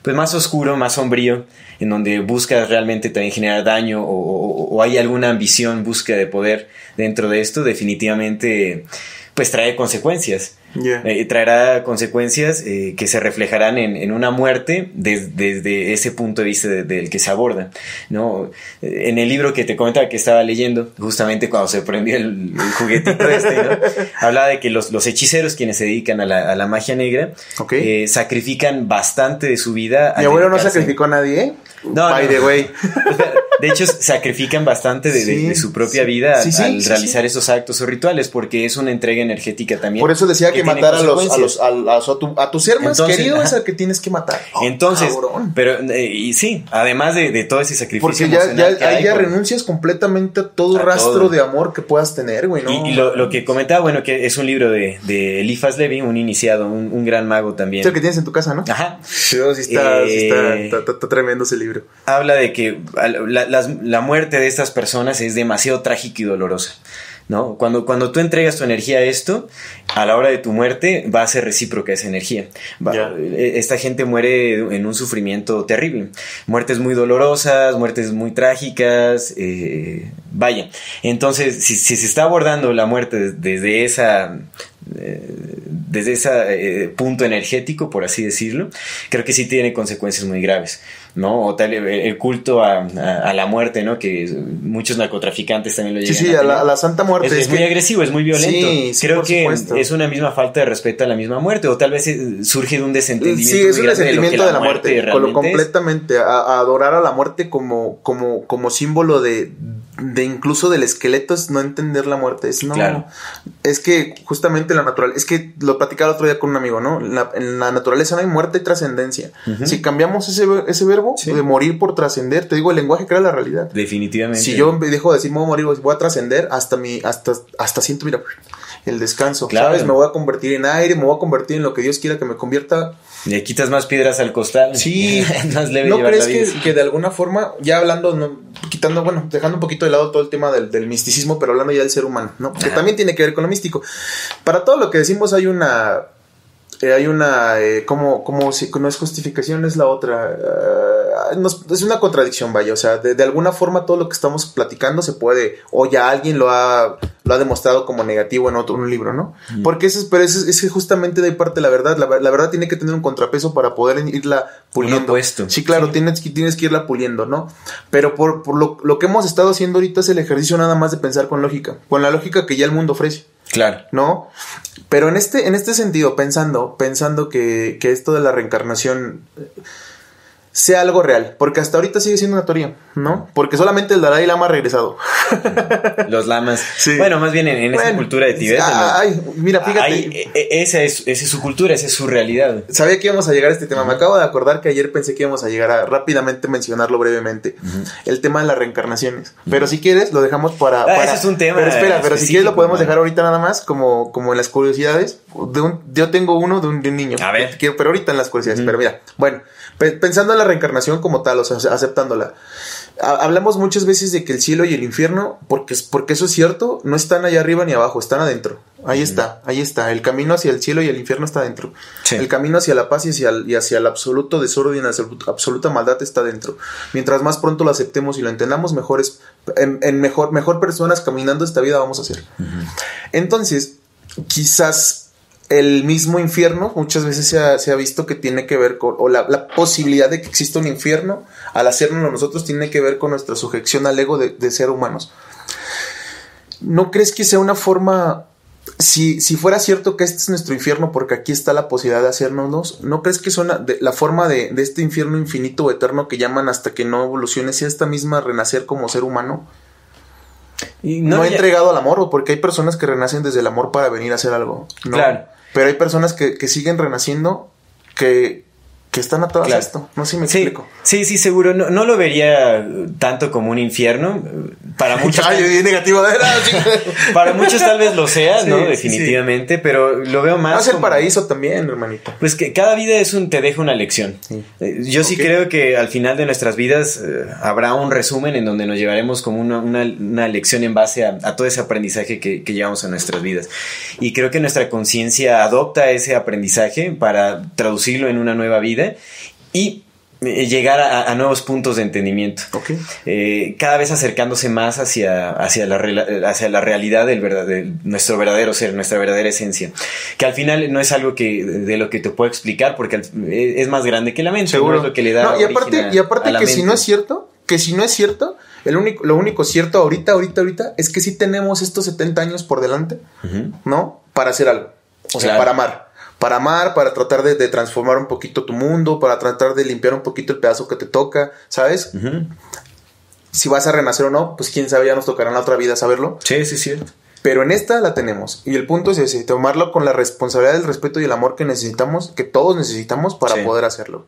pues más oscuro, más sombrío, en donde buscas realmente también generar daño o hay alguna ambición, búsqueda de poder dentro de esto, definitivamente pues trae consecuencias. Yeah. Eh, traerá consecuencias eh, que se reflejarán en, en una muerte des- desde ese punto de vista de- del que se aborda. ¿no? Eh, En el libro que te comentaba que estaba leyendo, justamente cuando se prendió el, el juguetito este, ¿no? hablaba de que los, los hechiceros, quienes se dedican a la, a la magia negra, Ok. eh, sacrifican bastante de su vida. Mi abuelo no sacrificó a nadie. No, By no. the way. De hecho, sacrifican bastante de, de- Sí, de su propia vida sí, sí, al realizar esos actos o rituales, porque es una entrega energética también. Por eso decía que, matar a los, a los, a, los- a tu, a tu ser más Entonces, querido es al que tienes que matar. Oh, Entonces, cabrón. pero eh, y sí, además de, de todo ese sacrificio Porque ya, emocional ya, que ahí hay ya por- renuncias completamente a todo A rastro todo. de amor que puedas tener, güey, ¿no? Y, y lo, lo que comentaba, bueno, que es un libro de, de Eliphas Levi, un iniciado, un, un gran mago también. Es el que tienes en tu casa, ¿no? Ajá. Sí, está, sí está, Eh, está- está- está tremendo ese libro. habla de que la, la muerte de estas personas es demasiado trágica y dolorosa. ¿No? Cuando, cuando tú entregas tu energía a esto, a la hora de tu muerte va a ser recíproca esa energía. Va- eh, Esta gente muere en un sufrimiento terrible. Muertes muy dolorosas, muertes muy trágicas, eh, vaya. Entonces, si, si se está abordando la muerte des- desde esa... eh, desde ese punto energético, por así decirlo, creo que sí tiene consecuencias muy graves, ¿no? O tal eh, el culto a, a- a la muerte, ¿no? Que muchos narcotraficantes también lo Sí, llegan sí, a tener. la, a la Santa Muerte. Es, es muy que- agresivo, es muy violento. Sí, sí, Creo que supuesto. es una misma falta de respeto a la misma muerte, o tal vez eh, surge de un desentendimiento. Sí, es un grande de de la muerte, es. completamente, a, a adorar a la muerte como, como, como símbolo de, de incluso del esqueleto, es no entender la muerte, es no, Claro. es que justamente la natural, es que lo platicaba el otro día con un amigo, ¿no? La- en la naturaleza no hay muerte y trascendencia. Si cambiamos ese, ese verbo Sí. de morir por trascender, te digo, el lenguaje crea la realidad. Definitivamente. Si yo dejo de decir me voy a morir, voy a trascender hasta mi, hasta, hasta siento, mira, el descanso, Claro. ¿sabes? Me voy a convertir en aire, me voy a convertir en lo que Dios quiera que me convierta. Le quitas más piedras al costal. Sí, más leve ¿no crees que, de alguna forma, ya hablando, no, quitando, bueno, dejando un poquito de lado todo el tema del, del misticismo, pero hablando ya del ser humano, ¿no? Que también tiene que ver con lo místico. Para todo lo que decimos hay una, eh, hay una, eh, como, como si no es justificación, es la otra, eh, nos- es una contradicción, vaya, o sea, de, de alguna forma todo lo que estamos platicando se puede, o ya alguien lo ha, lo ha demostrado como negativo en otro un libro, ¿no? Porque eso es, pero eso es, es que justamente de ahí parte la verdad, la, la verdad tiene que tener un contrapeso para poder irla puliendo. opuesto. Sí, claro, Tienes, que, tienes que irla puliendo, ¿no? Pero por, por lo, lo que hemos estado haciendo ahorita es el ejercicio nada más de pensar con lógica, con la lógica que ya el mundo ofrece. Claro. ¿no? Pero en este, en este sentido, pensando, pensando que, que esto de la reencarnación sea algo real, porque hasta ahorita sigue siendo una teoría, ¿no? Porque solamente el Dalai Lama ha regresado. Los lamas. Sí. Bueno, más bien en, en esa cultura de Tibet. ah, los- Ay, mira, fíjate. Ahí, e- e- esa, es, esa es su cultura, esa es su realidad. Sabía que íbamos a llegar a este tema. Me acabo de acordar que ayer pensé que íbamos a llegar a rápidamente mencionarlo brevemente. El tema de las reencarnaciones. Pero si quieres, lo dejamos para. Ah, para- ese es un tema Pero espera, pero si quieres, lo podemos dejar ahorita nada más, como, como en las curiosidades. De un, yo tengo uno de un, de un niño. A ver. Pero ahorita en las curiosidades. Pero mira, bueno, pe- pensando en la reencarnación como tal, o sea, aceptándola. Ha- Hablamos muchas veces de que el cielo y el infierno, porque, porque eso es cierto, no están allá arriba ni abajo, están adentro. Ahí está, ahí está. El camino hacia el cielo y el infierno está adentro. Sí. El camino hacia la paz y hacia el, y hacia el absoluto desorden hacia la absoluta maldad está dentro. Mientras más pronto lo aceptemos y lo entendamos, mejores, en, en mejor, mejor personas caminando esta vida vamos a ser. Entonces, quizás el mismo infierno muchas veces se ha, visto que tiene que ver con, o la, posibilidad de que exista un infierno, al hacernos nosotros, tiene que ver con nuestra sujeción al ego de, ser humanos. ¿No crees que sea una forma, si, si fuera cierto que este es nuestro infierno, porque aquí está la posibilidad de hacernos, ¿no crees que es la forma de, de este infierno infinito o eterno que llaman hasta que no evolucione, sea esta misma renacer como ser humano? Y no, ya- entregado al amor, porque hay personas que renacen desde el amor para venir a hacer algo. ¿no? Claro. Pero hay personas que, que siguen renaciendo que, que están atadas Claro. a esto. No sé si me Sí, explico. sí, sí, seguro. No, no lo vería tanto como un infierno. Para muchos, Ay, bien negativo. para muchos tal vez lo sea, Sí, ¿no? sí, Definitivamente, pero lo veo más. No es el como- paraíso también, hermanito. Pues que cada vida es un, te deja una lección. Eh, Yo sí creo que al final de nuestras vidas eh, habrá un resumen en donde nos llevaremos como una, una- una lección en base a, a todo ese aprendizaje que, que llevamos a nuestras vidas. Y creo que nuestra conciencia adopta ese aprendizaje para traducirlo en una nueva vida y eh, llegar a, a nuevos puntos de entendimiento. Ok. Eh, cada vez acercándose más hacia, hacia, la, hacia la realidad del verdad, de nuestro verdadero ser, nuestra verdadera esencia. Que al final no es algo que de lo que te puedo explicar porque eh, es más grande que la mente. Seguro. ¿no? Es lo que le da No, y aparte, y aparte que si mente. no es cierto, que si no es cierto, el único, lo único cierto ahorita, ahorita, ahorita, es que sí tenemos estos 70 años por delante, Ujú. ¿no? Para hacer algo. O sea, Claro. para amar. Para amar, para tratar de, de transformar un poquito tu mundo, para tratar de limpiar un poquito el pedazo que te toca, ¿sabes? Si vas a renacer o no, pues quién sabe, ya nos tocará en la otra vida saberlo. Sí, sí, cierto. Pero en esta la tenemos. Y el punto es ese, tomarlo con la responsabilidad, el respeto y el amor que necesitamos, que todos necesitamos para Sí. poder hacerlo.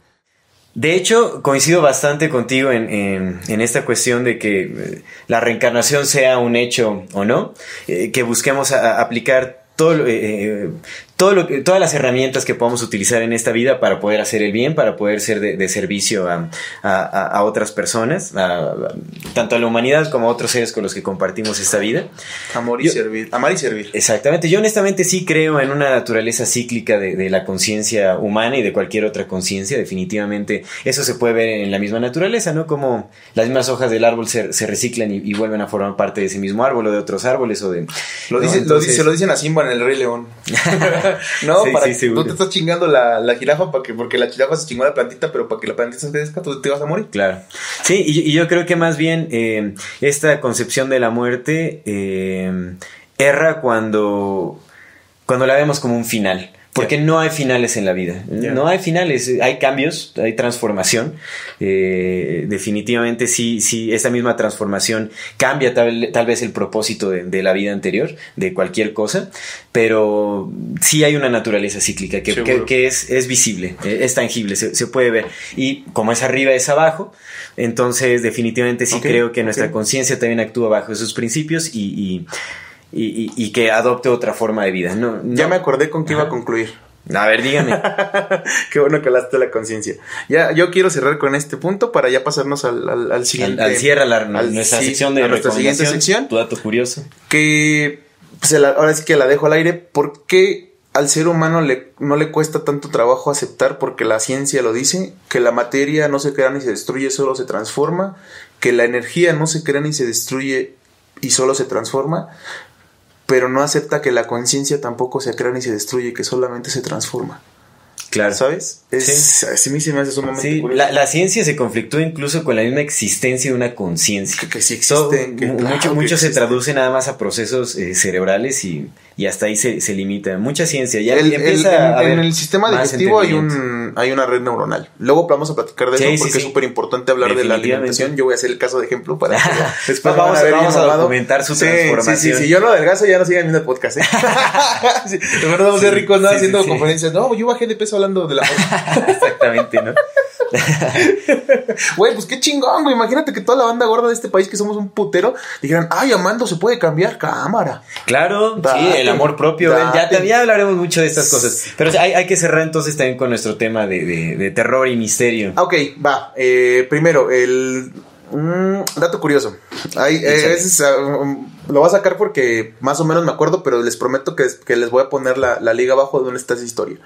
De hecho, coincido bastante contigo en, en- en esta cuestión de que eh, la reencarnación sea un hecho o no, eh, que busquemos a- a aplicar todo, lo- eh, eh, todo lo que, todas las herramientas que podamos utilizar en esta vida para poder hacer el bien, para poder ser de, servicio a, a, otras personas, tanto a la humanidad como a otros seres con los que compartimos esta vida. Amor y servir. Amar y servir. Exactamente. Yo honestamente sí creo en una naturaleza cíclica de, la conciencia humana y de cualquier otra conciencia. Definitivamente eso se puede ver en la misma naturaleza, ¿no? Como las mismas hojas del árbol se, reciclan y, vuelven a formar parte de ese mismo árbol o de otros árboles o de... Lo, dice, lo, dice, lo dicen a Simba en el Rey León. no, para que tú te estás chingando la, la jirafa para que, porque la jirafa se chingó la plantita, pero para que la plantita se crezca, tú te vas a morir. Claro. Sí, y, yo creo que más bien eh, esta concepción de la muerte eh, erra cuando, cuando la vemos como un final. Porque no hay finales en la vida. No hay finales. Hay cambios, hay transformación. Eh, definitivamente sí, sí, esa misma transformación cambia tal, vez el propósito de, la vida anterior, de cualquier cosa, pero sí hay una naturaleza cíclica que, que, es, es, visible, eh, es tangible, se, puede ver. Y como es arriba, es abajo. Entonces, definitivamente sí creo que nuestra conciencia también actúa bajo esos principios y y, que adopte otra forma de vida. No, Ya me acordé con qué iba a concluir. A ver, dígame. Qué bueno que hablaste de la conciencia. Ya, yo quiero cerrar con este punto para ya pasarnos al, al, siguiente. Al, cierre, la, nuestra sección de nuestra siguiente sección. Tu dato curioso. Que, pues, ahora sí que la dejo al aire. ¿Por qué al ser humano le, no le cuesta tanto trabajo aceptar, porque la ciencia lo dice, que la materia no se crea ni se destruye, solo se transforma, que la energía no se crea ni se destruye y solo se transforma, pero no acepta que la conciencia tampoco se crea ni se destruye, que solamente se transforma. Claro. ¿Sabes? Es, sí. me hace sí, la, la, ciencia se conflictúa incluso con la misma existencia de una conciencia. Que, sí existe. mucho mucho se traduce nada más a procesos eh, cerebrales y y hasta ahí se, se limita. Mucha ciencia. Ya empieza en, el sistema digestivo hay, un, hay una red neuronal. Luego vamos a platicar de eso porque es súper importante hablar de la alimentación. Yo voy a hacer el caso de ejemplo para que después vamos, a, vamos a documentar su transformación. Sí, sí, sí. Yo lo adelgazo ya no sigan viendo el podcast. ¿eh? de verdad vamos a ser ricos ¿no? haciendo conferencias. No, yo bajé de peso hablando de la Exactamente, ¿no? Güey, pues qué chingón, güey. Imagínate que toda la banda gorda de este país, que somos un putero, dijeran, ay, Amando se puede cambiar cámara. Claro, sí, el amor propio. Ya, ya, hablaremos mucho de estas cosas. Pero hay, que cerrar entonces también con nuestro tema de, terror y misterio. Ok, va. Eh, primero, el. dato curioso. Hay, eh, um, lo voy a sacar porque más o menos me acuerdo, pero les prometo que, que les voy a poner la, liga abajo de donde está esa historia.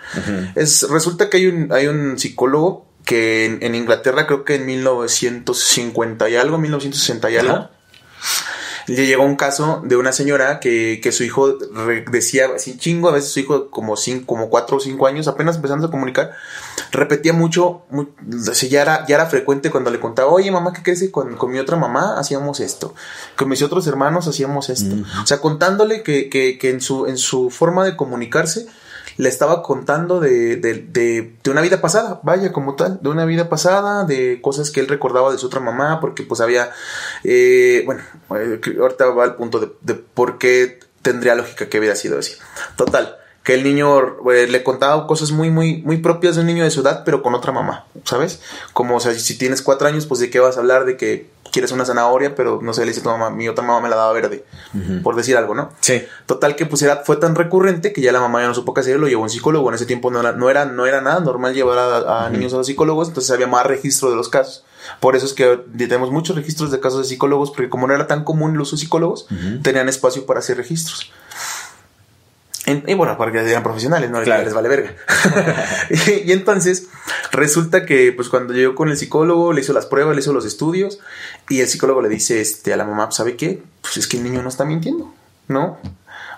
es, resulta que hay un, hay un psicólogo que en, Inglaterra creo que en 1950 y algo, 1960 y algo, llegó un caso de una señora que, que su hijo decía así chingo, a veces su hijo como cinco, como cuatro o cinco años, apenas empezando a comunicar, repetía mucho, ya, era, ya era frecuente cuando le contaba, oye mamá, ¿qué crees? Con, con mi otra mamá hacíamos esto, con mis otros hermanos hacíamos esto. O sea, contándole que, que, que en, su, en su forma de comunicarse, le estaba contando de, de, de, de, una vida pasada, vaya como tal, de una vida pasada, de cosas que él recordaba de su otra mamá, porque pues había, eh, bueno, eh, ahorita va al punto de, de por qué tendría lógica que hubiera sido así. Total, que el niño eh, le contaba cosas muy, muy, muy propias de un niño de su edad, pero con otra mamá, ¿sabes? Como, o sea, si tienes cuatro años, pues de qué vas a hablar, de que quieres una zanahoria, pero no sé, le dice tu mamá, mi otra mamá me la daba verde, por decir algo, ¿no? Sí. Total que pues era, fue tan recurrente que ya la mamá ya no supo qué hacer, lo llevó a un psicólogo. En ese tiempo no era, no era, no era nada normal llevar a, niños a los psicólogos, entonces había más registro de los casos. Por eso es que tenemos muchos registros de casos de psicólogos, porque como no era tan común el uso de psicólogos, tenían espacio para hacer registros. Y bueno, para que sean profesionales, no les vale verga. y, entonces resulta que, pues cuando llegó con el psicólogo, le hizo las pruebas, le hizo los estudios, y el psicólogo le dice este, a la mamá, ¿sabe qué? Pues es que el niño no está mintiendo, ¿no?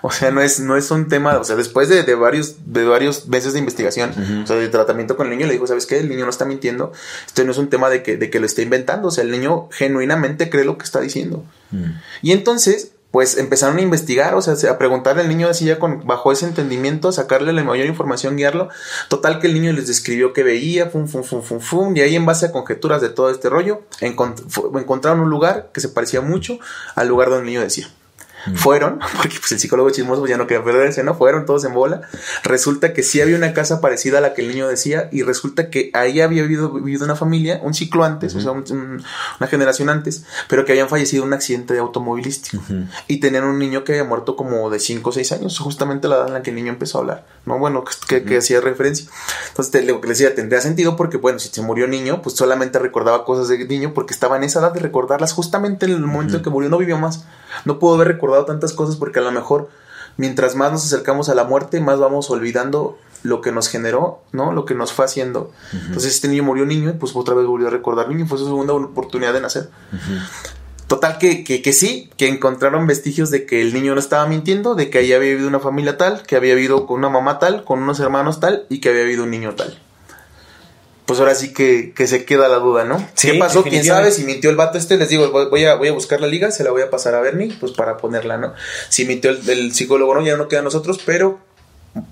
O sea, no es, no es un tema, o sea, después de, varios, de varios meses de investigación, o sea, de tratamiento con el niño, le dijo, ¿sabes qué? El niño no está mintiendo. Esto no es un tema de que, de que lo esté inventando. O sea, el niño genuinamente cree lo que está diciendo. Mm. Y entonces, pues empezaron a investigar, o sea, a preguntarle al niño así ya con, bajo ese entendimiento, sacarle la mayor información, guiarlo. Total que el niño les describió qué veía, fum, fum, fum, fum, fum, y ahí en base a conjeturas de todo este rollo, encontraron un lugar que se parecía mucho al lugar donde el niño decía. Fueron, porque pues el psicólogo chismoso ya no quería perderse, ¿no? Fueron todos en bola. Resulta que sí había una casa parecida a la que el niño decía y resulta que ahí había vivido, vivido una familia, un ciclo antes, o sea, un- un- una generación antes, pero que habían fallecido en un accidente automovilístico. Y tenían un niño que había muerto como de 5 o 6 años, justamente la edad en la que el niño empezó a hablar, ¿no? Bueno, que, que- hacía referencia. Entonces, te, lo que les decía, tendría sentido porque, bueno, si se murió niño, pues solamente recordaba cosas de niño porque estaba en esa edad de recordarlas justamente en el momento en que murió, no vivió más. No pudo haber recordado tantas cosas porque a lo mejor, mientras más nos acercamos a la muerte, más vamos olvidando lo que nos generó, ¿no? Lo que nos fue haciendo. Entonces, este niño murió niño y pues otra vez volvió a recordar niño, fue su segunda oportunidad de nacer. Total que, que, que sí, que encontraron vestigios de que el niño no estaba mintiendo, de que ahí había vivido una familia tal, que había vivido con una mamá tal, con unos hermanos tal y que había habido un niño tal. Pues ahora sí que, que se queda la duda, ¿no? Sí, ¿Qué pasó? ¿Quién sabe si mintió el vato este? Les digo, voy, voy a, voy a buscar la liga, se la voy a pasar a Bernie, pues para ponerla, ¿no? Si mintió el, el psicólogo, no, ya no queda a nosotros, pero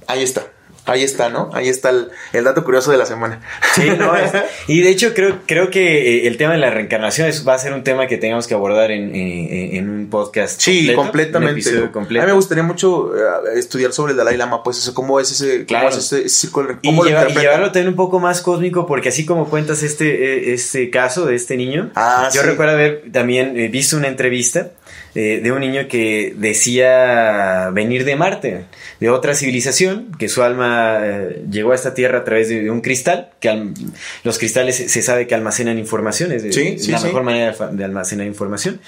ahí está. Ahí está, ¿no? Ahí está el, el dato curioso de la semana. Sí, no, es- y de hecho creo, creo que eh, el tema de la reencarnación es- va a ser un tema que tengamos que abordar en, eh, en un podcast. Sí, completo, completamente. A mí me gustaría mucho eh, estudiar sobre el Dalai Lama, pues, eso, cómo es ese, Claro. cómo es ese, ese círculo, Y, lo lleva- y llevarlo también un poco más cósmico, porque así como cuentas este, eh, este caso de este niño, Ah, yo sí. recuerdo haber también eh, visto una entrevista eh, de un niño que decía venir de Marte, de otra civilización, que su alma eh, llegó a esta tierra a través de, de un cristal, que al- los cristales se, sabe que almacenan información, es Sí, sí, la sí. mejor manera de almacenar información.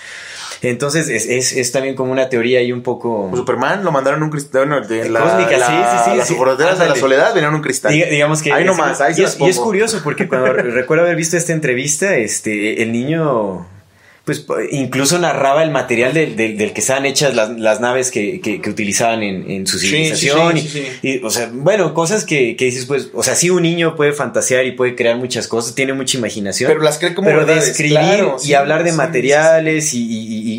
Entonces es, es, es también como una teoría ahí un poco... Pues Superman lo mandaron un cristal. Bueno, de la, Cósmica, la- sí, sí, sí, Las sí. de la soledad venían en un cristal. Diga- digamos que Ahí nomás, ahí se y, las es, y es curioso porque cuando recuerdo haber visto esta entrevista, este, el niño, pues incluso narraba el material del, del- del que estaban hechas las, las naves que, que- que utilizaban en, en su Sí, sí, civilización. sí, y- sí, sí. y, o sea, bueno, cosas que, que dices, pues, o sea, sí un niño puede fantasear y puede crear muchas cosas, tiene mucha imaginación. Pero las cree como Pero verdades, describir claro, y sí, hablar de sí, materiales y,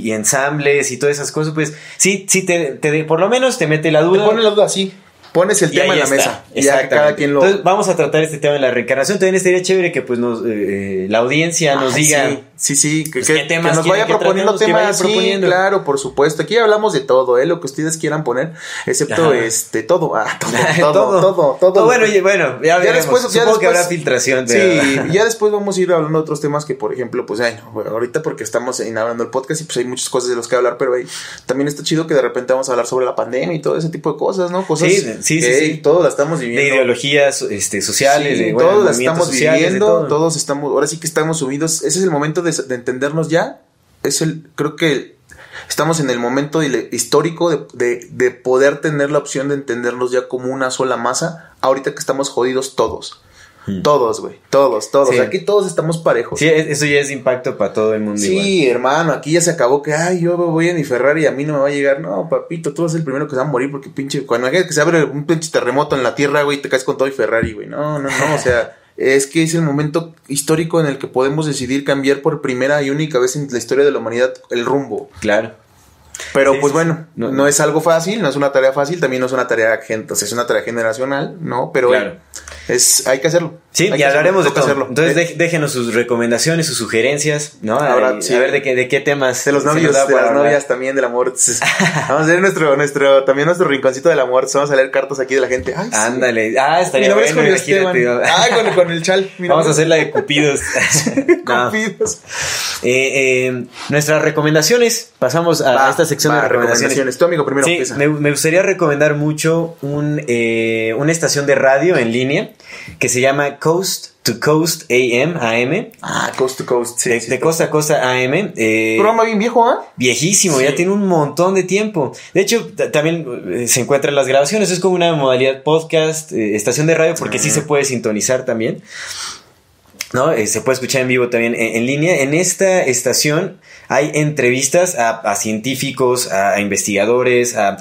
y- ensambles y todas esas cosas, pues sí, sí te, te- por lo menos te mete la Te duda. pone la duda así. Pones el Y tema en la está, mesa. Y ya que exactamente. cada quien lo. Entonces, vamos a tratar este tema de la reencarnación. También estaría chévere que pues nos, eh, la audiencia nos diga. Sí, sí, sí, que, Pues, que- ¿qué temas que nos vaya que proponiendo tratemos? Que vaya temas, sí, proponiendo. claro, por supuesto. Aquí hablamos de todo, ¿eh? Lo que ustedes quieran poner, excepto Ajá. este, todo, ah, todo, todo, todo, todo. Bueno, bueno, ya, después- ya que después- habrá filtración. Sí, pero- y ya después vamos a ir hablando de otros temas que, por ejemplo, pues, ay, no, bueno, ahorita porque estamos inaugurando el podcast y pues hay muchas cosas de los que hablar, pero ahí también está chido que de repente vamos a hablar sobre la pandemia y todo ese tipo de cosas, ¿no? Cosas Sí, sí, sí, sí. todos la estamos de viviendo. ideologías este, sociales, Sí, de bueno, todos movimientos estamos sociales, de viviendo, todo. todos estamos, ahora sí que estamos subidos. Ese es el momento de, de entendernos ya. Es el, creo que estamos en el momento de- histórico de, de- de poder tener la opción de entendernos ya como una sola masa. Ahorita que estamos jodidos todos. Todos, güey. Todos, todos. Sí. Aquí todos estamos parejos. Sí, es- eso ya es impacto para todo el mundo. igual. Sí, hermano, aquí ya se acabó que, ay, yo voy en mi Ferrari y a mí no me va a llegar. No, papito, tú vas el primero que se va a morir porque pinche, cuando imagínate que se abre un pinche terremoto en la tierra, güey, te caes con todo y Ferrari, güey. No, no, no, o sea, es que es el momento histórico en el que podemos decidir cambiar por primera y única vez en la historia de la humanidad el rumbo. Claro. Pero Sí, pues bueno. No- no, es algo fácil, no es una tarea fácil, también no es una tarea, o sea, es una tarea generacional, ¿no? Pero Claro. es, hay que hacerlo. Sí, Hay y hablaremos de todo. hacerlo. Entonces Eh, déjenos sus recomendaciones, sus sugerencias, ¿no? Ahora, sí. A ver de qué, de qué temas. De los novios, de para las novias también, del amor. Vamos a ver nuestro, nuestro, también nuestro rinconcito del amor. Vamos a leer cartas aquí de la gente. Ay, sí. Ándale. Ah, Mi estaría nombre es Julio. Ay, con, con el chal. Mi Vamos a hacer la de Cupidos. No. Cupidos. Eh, eh, nuestras recomendaciones. Pasamos a Va, esta sección va, de recomendaciones. Tu amigo primero Sí, empieza. me, me gustaría recomendar mucho un, eh, una estación de radio en línea que se llama Coast to Coast AM, AM, Ah, Coast to Coast. Sí, de, sí, de costa a costa AM. eh, Programa bien viejo, ¿ah? Viejísimo, Sí. ya tiene un montón de tiempo. De hecho, también eh, se encuentran las grabaciones. Es como una modalidad podcast, eh, estación de radio, porque sí Ah. se puede sintonizar también. ¿No? Eh, se puede escuchar en vivo también en, en línea. En esta estación hay entrevistas a, a científicos, a, a investigadores, a,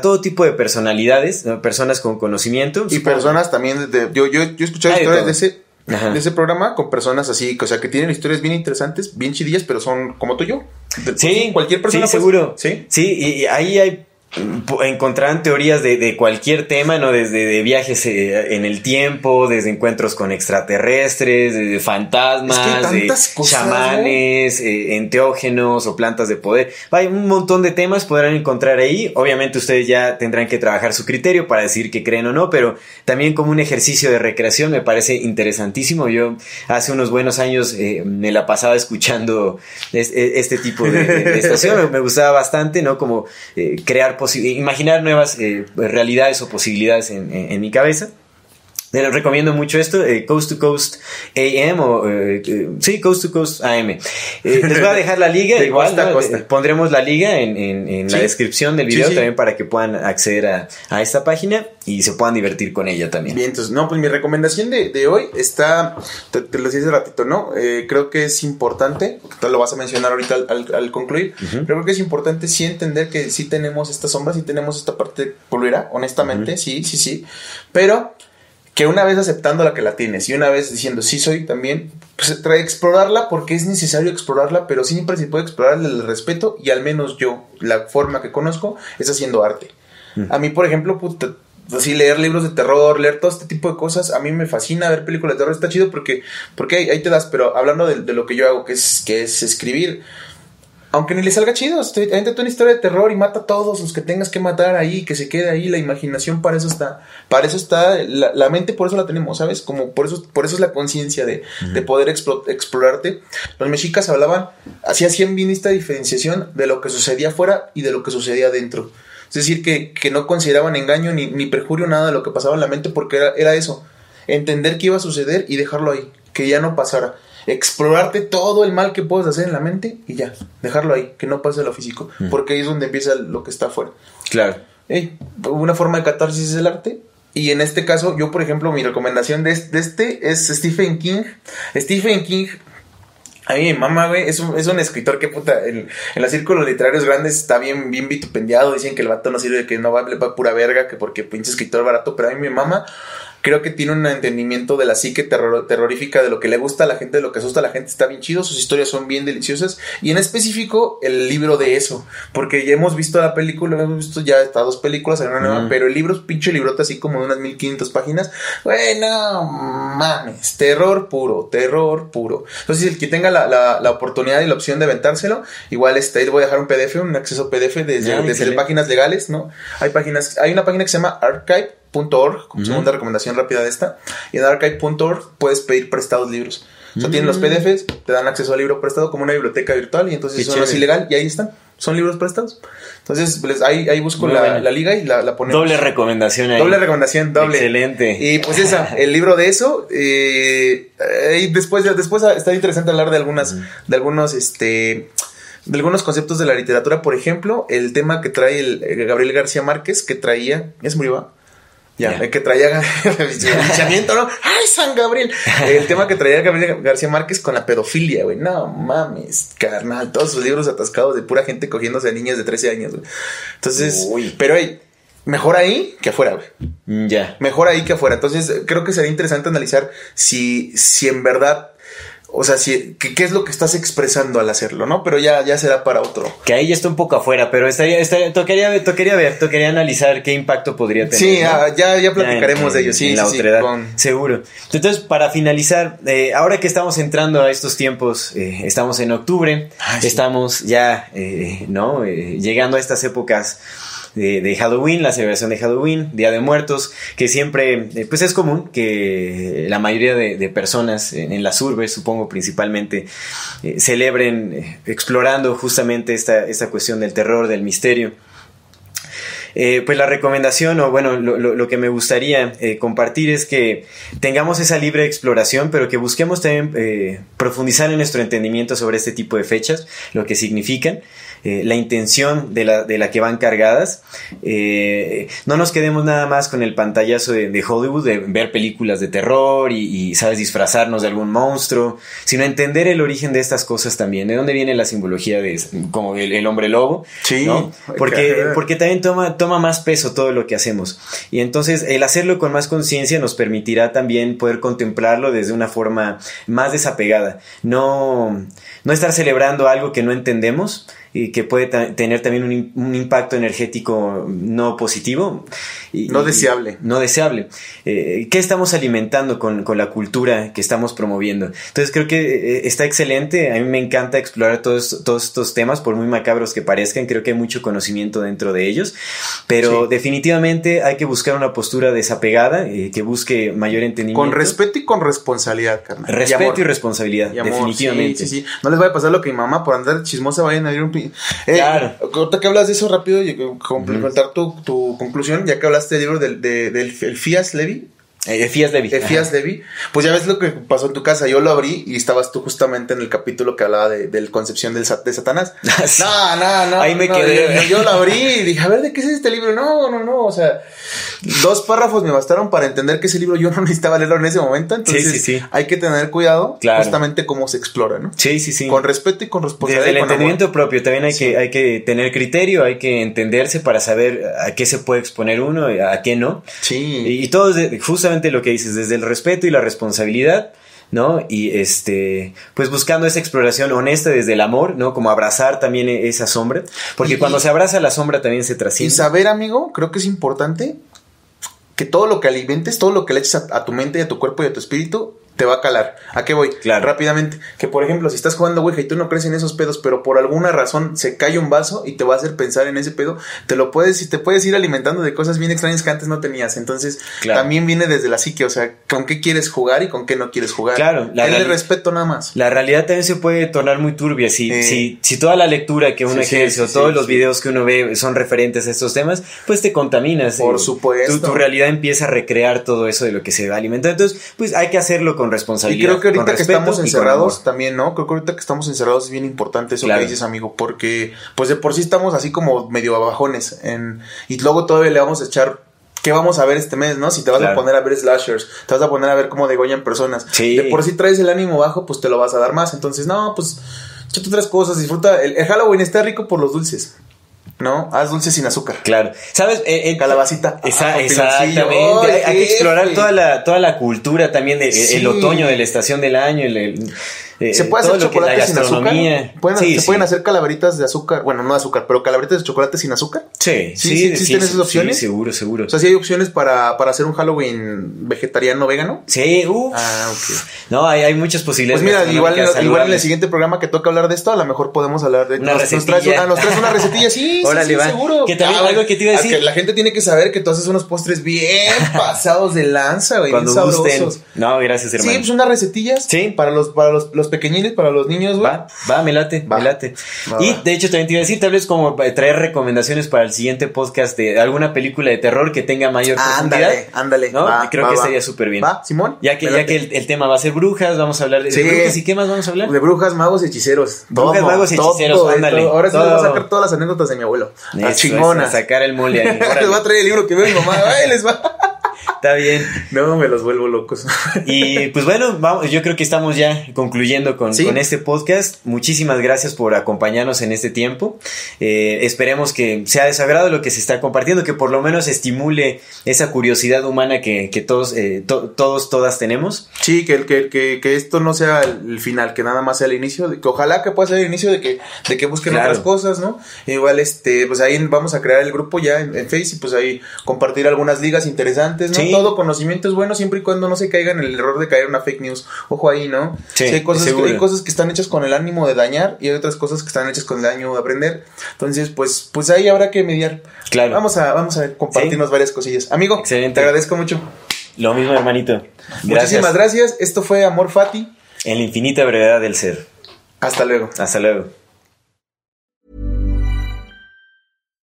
todo tipo de personalidades, personas con conocimiento. Y personas también. De, yo, yo, yo he escuchado de historias de ese. Ajá. De ese programa con personas así, o sea, que tienen historias bien interesantes, bien chidillas, pero son como tú y yo. De- Sí, cualquier persona. sí, pues, seguro. Sí. Sí, y, y ahí hay encontrarán teorías de, cualquier tema, ¿no? Desde de viajes eh, en el tiempo, desde encuentros con extraterrestres, de fantasmas, de chamanes, eh, enteógenos o plantas de poder. Hay un montón de temas podrán encontrar ahí. Obviamente ustedes ya tendrán que trabajar su criterio para decir que creen o no, pero también como un ejercicio de recreación me parece interesantísimo. Yo hace unos buenos años eh, me la pasaba escuchando este, tipo de, estación, me, gustaba bastante, ¿no? Como crear imaginar nuevas eh, realidades o posibilidades en mi cabeza. Les recomiendo mucho esto, eh, Coast to Coast AM o eh, eh, sí, Coast to Coast AM. les voy a dejar la liga, igual pondremos la liga en, la descripción del video también para que puedan acceder a, esta página y se puedan divertir con ella también. Bien, entonces, no, pues mi recomendación de, hoy está, te, lo decía hace ratito, ¿no? creo que es importante, te lo vas a mencionar ahorita al, concluir, pero creo que es importante sí entender que sí tenemos estas sombras, sí tenemos esta parte pulvera, honestamente, sí, sí, sí, pero que una vez aceptando la que la tienes y una vez diciendo sí soy también, pues trae explorarla porque es necesario explorarla, pero siempre se puede explorar el respeto y al menos yo, la forma que conozco es haciendo arte. Mm. A mí, por ejemplo, así leer libros de terror, leer todo este tipo de cosas, a mí me fascina ver películas de terror, está chido porque, porque ahí, te das, pero hablando de, de, lo que yo hago, que es, que es escribir, aunque ni le salga chido, tú una historia de terror y mata a todos los que tengas que matar ahí, que se quede ahí, la imaginación para eso está, para eso está, la, mente por eso la tenemos, ¿sabes? Como por eso, por eso es la conciencia de, poder explorarte. Los mexicas hablaban, así hacían bien esta diferenciación de lo que sucedía afuera y de lo que sucedía dentro. Es decir, que, no consideraban engaño ni, ni, perjurio nada de lo que pasaba en la mente porque era, era eso, entender qué iba a suceder y dejarlo ahí, que ya no pasara explorarte todo el mal que puedes hacer en la mente y ya, dejarlo ahí, que no pase lo físico, porque ahí es donde empieza lo que está afuera. Claro. una forma de catarsis es el arte. Y en este caso, yo, por ejemplo, mi recomendación de, este es Stephen King. Stephen King a mí mi mamá, güey, es un, es un escritor que puta, en, en, los círculos literarios grandes está bien, bien vitupendiado. Dicen que el vato no sirve, que no vale para pura verga, que porque pinche escritor barato. Pero a mí mi mamá creo que tiene un entendimiento de la psique terrorífica, de lo que le gusta a la gente, de lo que asusta a la gente, está bien chido, sus historias son bien deliciosas y en específico el libro de eso, porque ya hemos visto la película, hemos visto ya hasta dos películas, en una nueva, pero el libro es pinche librote así como de unas 1500 páginas, bueno, mames, terror puro, terror puro. Entonces el que tenga la, la, oportunidad y la opción de aventárselo, igual está ahí voy a dejar un PDF, un acceso PDF desde, desde páginas legales, ¿no? Hay páginas, hay una página que se llama Archive .org, como segunda recomendación rápida de esta. Y en archive.org puedes pedir prestados libros. O sea, tienen los mm. PDFs, te dan acceso al libro prestado como una biblioteca virtual y entonces eso no es ilegal y ahí están. Son libros prestados. Entonces, pues, ahí, ahí busco la, liga y la, la, ponemos. Doble recomendación ahí. Doble recomendación, doble. Excelente. Y pues esa, el libro de eso. Eh, y después, después está interesante hablar de algunas, de algunos, este de algunos conceptos de la literatura, por ejemplo, el tema que trae el, Gabriel García Márquez, que traía, ya se murió, ya, el que traía el ¿no? ¡Ay, San Gabriel! El tema que traía Gabriel García Márquez con la pedofilia, güey. No mames, carnal. Todos sus libros atascados de pura gente cogiéndose a niñas de 13 años, güey. Entonces, pero hey, mejor ahí que afuera, güey. Ya. Mejor ahí que afuera. Entonces, creo que sería interesante analizar si, si en verdad o sea, si, ¿qué, es lo que estás expresando al hacerlo, no? Pero ya, ya será para otro. Que ahí ya está un poco afuera, pero estaría, estaría, tocaría, tocaría ver, tocaría analizar qué impacto podría tener. Sí, ah, ya, ya platicaremos de ello, sí. la otra edad, seguro. Entonces, para finalizar, eh, ahora que estamos entrando a estos tiempos, eh, estamos en octubre, estamos ya, eh, ¿no? llegando a estas épocas de, Halloween, la celebración de Halloween, Día de Muertos, que siempre, eh, pues es común que la mayoría de, personas en, las urbes, supongo principalmente, eh, celebren eh, explorando justamente esta, esta cuestión del terror, del misterio. pues la recomendación o bueno, lo, que me gustaría compartir es que tengamos esa libre exploración, pero que busquemos también profundizar en nuestro entendimiento sobre este tipo de fechas, lo que significan. Eh, la intención de la, de la, que van cargadas. Eh, no nos quedemos nada más con el pantallazo de, Hollywood, de ver películas de terror y, sabes, disfrazarnos de algún monstruo, sino entender el origen de estas cosas también, de dónde viene la simbología de como el, hombre lobo, sí, Porque, porque también toma, toma más peso todo lo que hacemos. Y entonces el hacerlo con más conciencia nos permitirá también poder contemplarlo desde una forma más desapegada. No, no estar celebrando algo que no entendemos, y que puede tener también un, un, impacto energético no positivo. Y, no deseable. no deseable. Eh, ¿Qué estamos alimentando con, con, la cultura que estamos promoviendo? Entonces creo que eh, está excelente. A mí me encanta explorar todos, todos estos temas, por muy macabros que parezcan. Creo que hay mucho conocimiento dentro de ellos. Pero definitivamente hay que buscar una postura desapegada, eh, que busque mayor entendimiento. Con respeto y con responsabilidad, carnal. Respeto y, responsabilidad, definitivamente. Sí, sí, No les vaya a pasar lo que mi mamá, por andar chismosa, vayan a ir un... Eh, claro. Ahorita que hablas de eso rápido y complementar tu, tu conclusión, ya que hablaste del libro del, del Fias Levy, Efías Levi. Efías Levi. Pues ya ves lo que pasó en tu casa. Yo lo abrí y estabas tú justamente en el capítulo que hablaba de, de concepción del, de Satanás. Ah, no, no, no. Ahí me quedé. Yo, lo abrí y dije, a ver, ¿de qué es este libro? No, no, no. O sea, dos párrafos me bastaron para entender que ese libro yo no necesitaba leerlo en ese momento. Entonces, sí, sí, sí. hay que tener cuidado justamente cómo se explora, ¿no? Sí, sí, sí. Con respeto y con responsabilidad. Desde el entendimiento propio. También hay, que, hay que tener criterio, hay que entenderse para saber a qué se puede exponer uno y a qué no. Sí. Y, y todo, justamente lo que dices, desde el respeto y la responsabilidad. ¿no? Y este, pues buscando esa exploración honesta desde el amor, ¿no? Como abrazar también esa sombra, porque cuando se abraza la sombra también se trasciende. Y saber, amigo, creo que es importante que todo lo que alimentes, todo lo que le eches a, tu mente y a tu cuerpo y a tu espíritu, te va a calar. ¿A qué voy? Claro. Rápidamente. Que por ejemplo, si estás jugando Ouija y tú no crees en esos pedos, pero por alguna razón se cae un vaso y te va a hacer pensar en ese pedo, te lo puedes y te puedes ir alimentando de cosas bien extrañas que antes no tenías. Entonces, también viene desde la psique, o sea, con qué quieres jugar y con qué no quieres jugar. Claro, la respeto nada más. La realidad también se puede tornar muy turbia si, si, si toda la lectura que uno ejerce o todos los videos que uno ve son referentes a estos temas, pues te contaminas. Por supuesto. Tu, tu, realidad empieza a recrear todo eso de lo que se va alimentando. Entonces, pues hay que hacerlo con responsabilidad que ahorita que estamos encerrados también, ¿no? Creo que ahorita que estamos encerrados es bien importante eso que dices, amigo, porque pues de por sí estamos así como medio abajones en, y luego todavía le vamos a echar ¿qué vamos a ver este mes, no? Si te vas a poner a ver slashers, te vas a poner a ver cómo degollan personas. De por sí traes el ánimo bajo, pues te lo vas a dar más. Entonces, no, pues, échate otras cosas, disfruta. el, Halloween está rico por los dulces. ¿No? Haz dulce sin azúcar. Claro. ¿Sabes? Eh, eh Calabacita. exactamente. hay, que explorar toda la, toda la cultura también, de, el otoño de la estación del año, el, eh, se puede hacer chocolate sin azúcar. ¿Pueden, se pueden hacer calaveritas de azúcar, bueno, no de azúcar, pero calaveritas de chocolate sin azúcar. Sí, sí, sí existen esas opciones. seguro, seguro. O sea, sí hay opciones para, para hacer un Halloween vegetariano vegano. Sí, uff. Ah, ok. No, hay, hay muchas posibilidades. Pues mira, igual, igual en el siguiente programa que toca hablar de esto, a lo mejor podemos hablar de una nos, nos, traes, ah, nos traes una recetilla, sí, sí, seguro. Que también ah, algo que te iba a decir. Que la gente tiene que saber que tú haces unos postres bien pasados de lanza, güey, bien sabrosos. No, gracias, hermano. Sí, pues unas recetillas. Sí. Para los, para los, los pequeñines, para los niños, güey. Va, va, me late, me late. y de hecho también te iba a decir, tal vez como traer recomendaciones para el siguiente podcast de alguna película de terror que tenga mayor profundidad. Ándale, ándale. ¿no? creo que estaría súper bien. Va, Simón. Ya que, ya que el, tema va a ser brujas, vamos a hablar de, brujas y qué más vamos a hablar. De brujas, magos y hechiceros. Brujas, magos y hechiceros, ándale. Ahora sí les voy a sacar todas las anécdotas de mi abuelo. Las chingonas. sacar el mole ahí. les va a traer el libro que veo mi mamá. Ay, les va. Está bien. No, me los vuelvo locos. Y pues bueno, vamos, yo creo que estamos ya concluyendo con, con este podcast. Muchísimas gracias por acompañarnos en este tiempo. Eh, esperemos que sea de lo que se está compartiendo, que por lo menos estimule esa curiosidad humana que, que todos, eh, todos, todas tenemos. Sí, que, que, que, que, esto no sea el final, que nada más sea el inicio, que ojalá que pueda ser el inicio de que, de que busquen otras cosas, ¿no? Igual, este, pues ahí vamos a crear el grupo ya en, en Facebook y pues ahí compartir algunas ligas interesantes, ¿no? Todo conocimiento es bueno siempre y cuando no se caiga en el error de caer en una fake news. Ojo ahí, ¿no? Sí, hay, cosas que, hay cosas que están hechas con el ánimo de dañar y hay otras cosas que están hechas con el ánimo de aprender. Entonces, pues, pues ahí habrá que mediar. Claro. Vamos a, vamos a compartirnos varias cosillas. Amigo, Excelente. te agradezco mucho. Lo mismo, hermanito. Gracias. Muchísimas gracias. Esto fue Amor Fati. En la infinita brevedad del ser. Hasta luego. Hasta luego.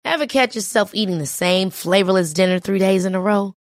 Ever catch yourself eating the same flavorless dinner three days in a row?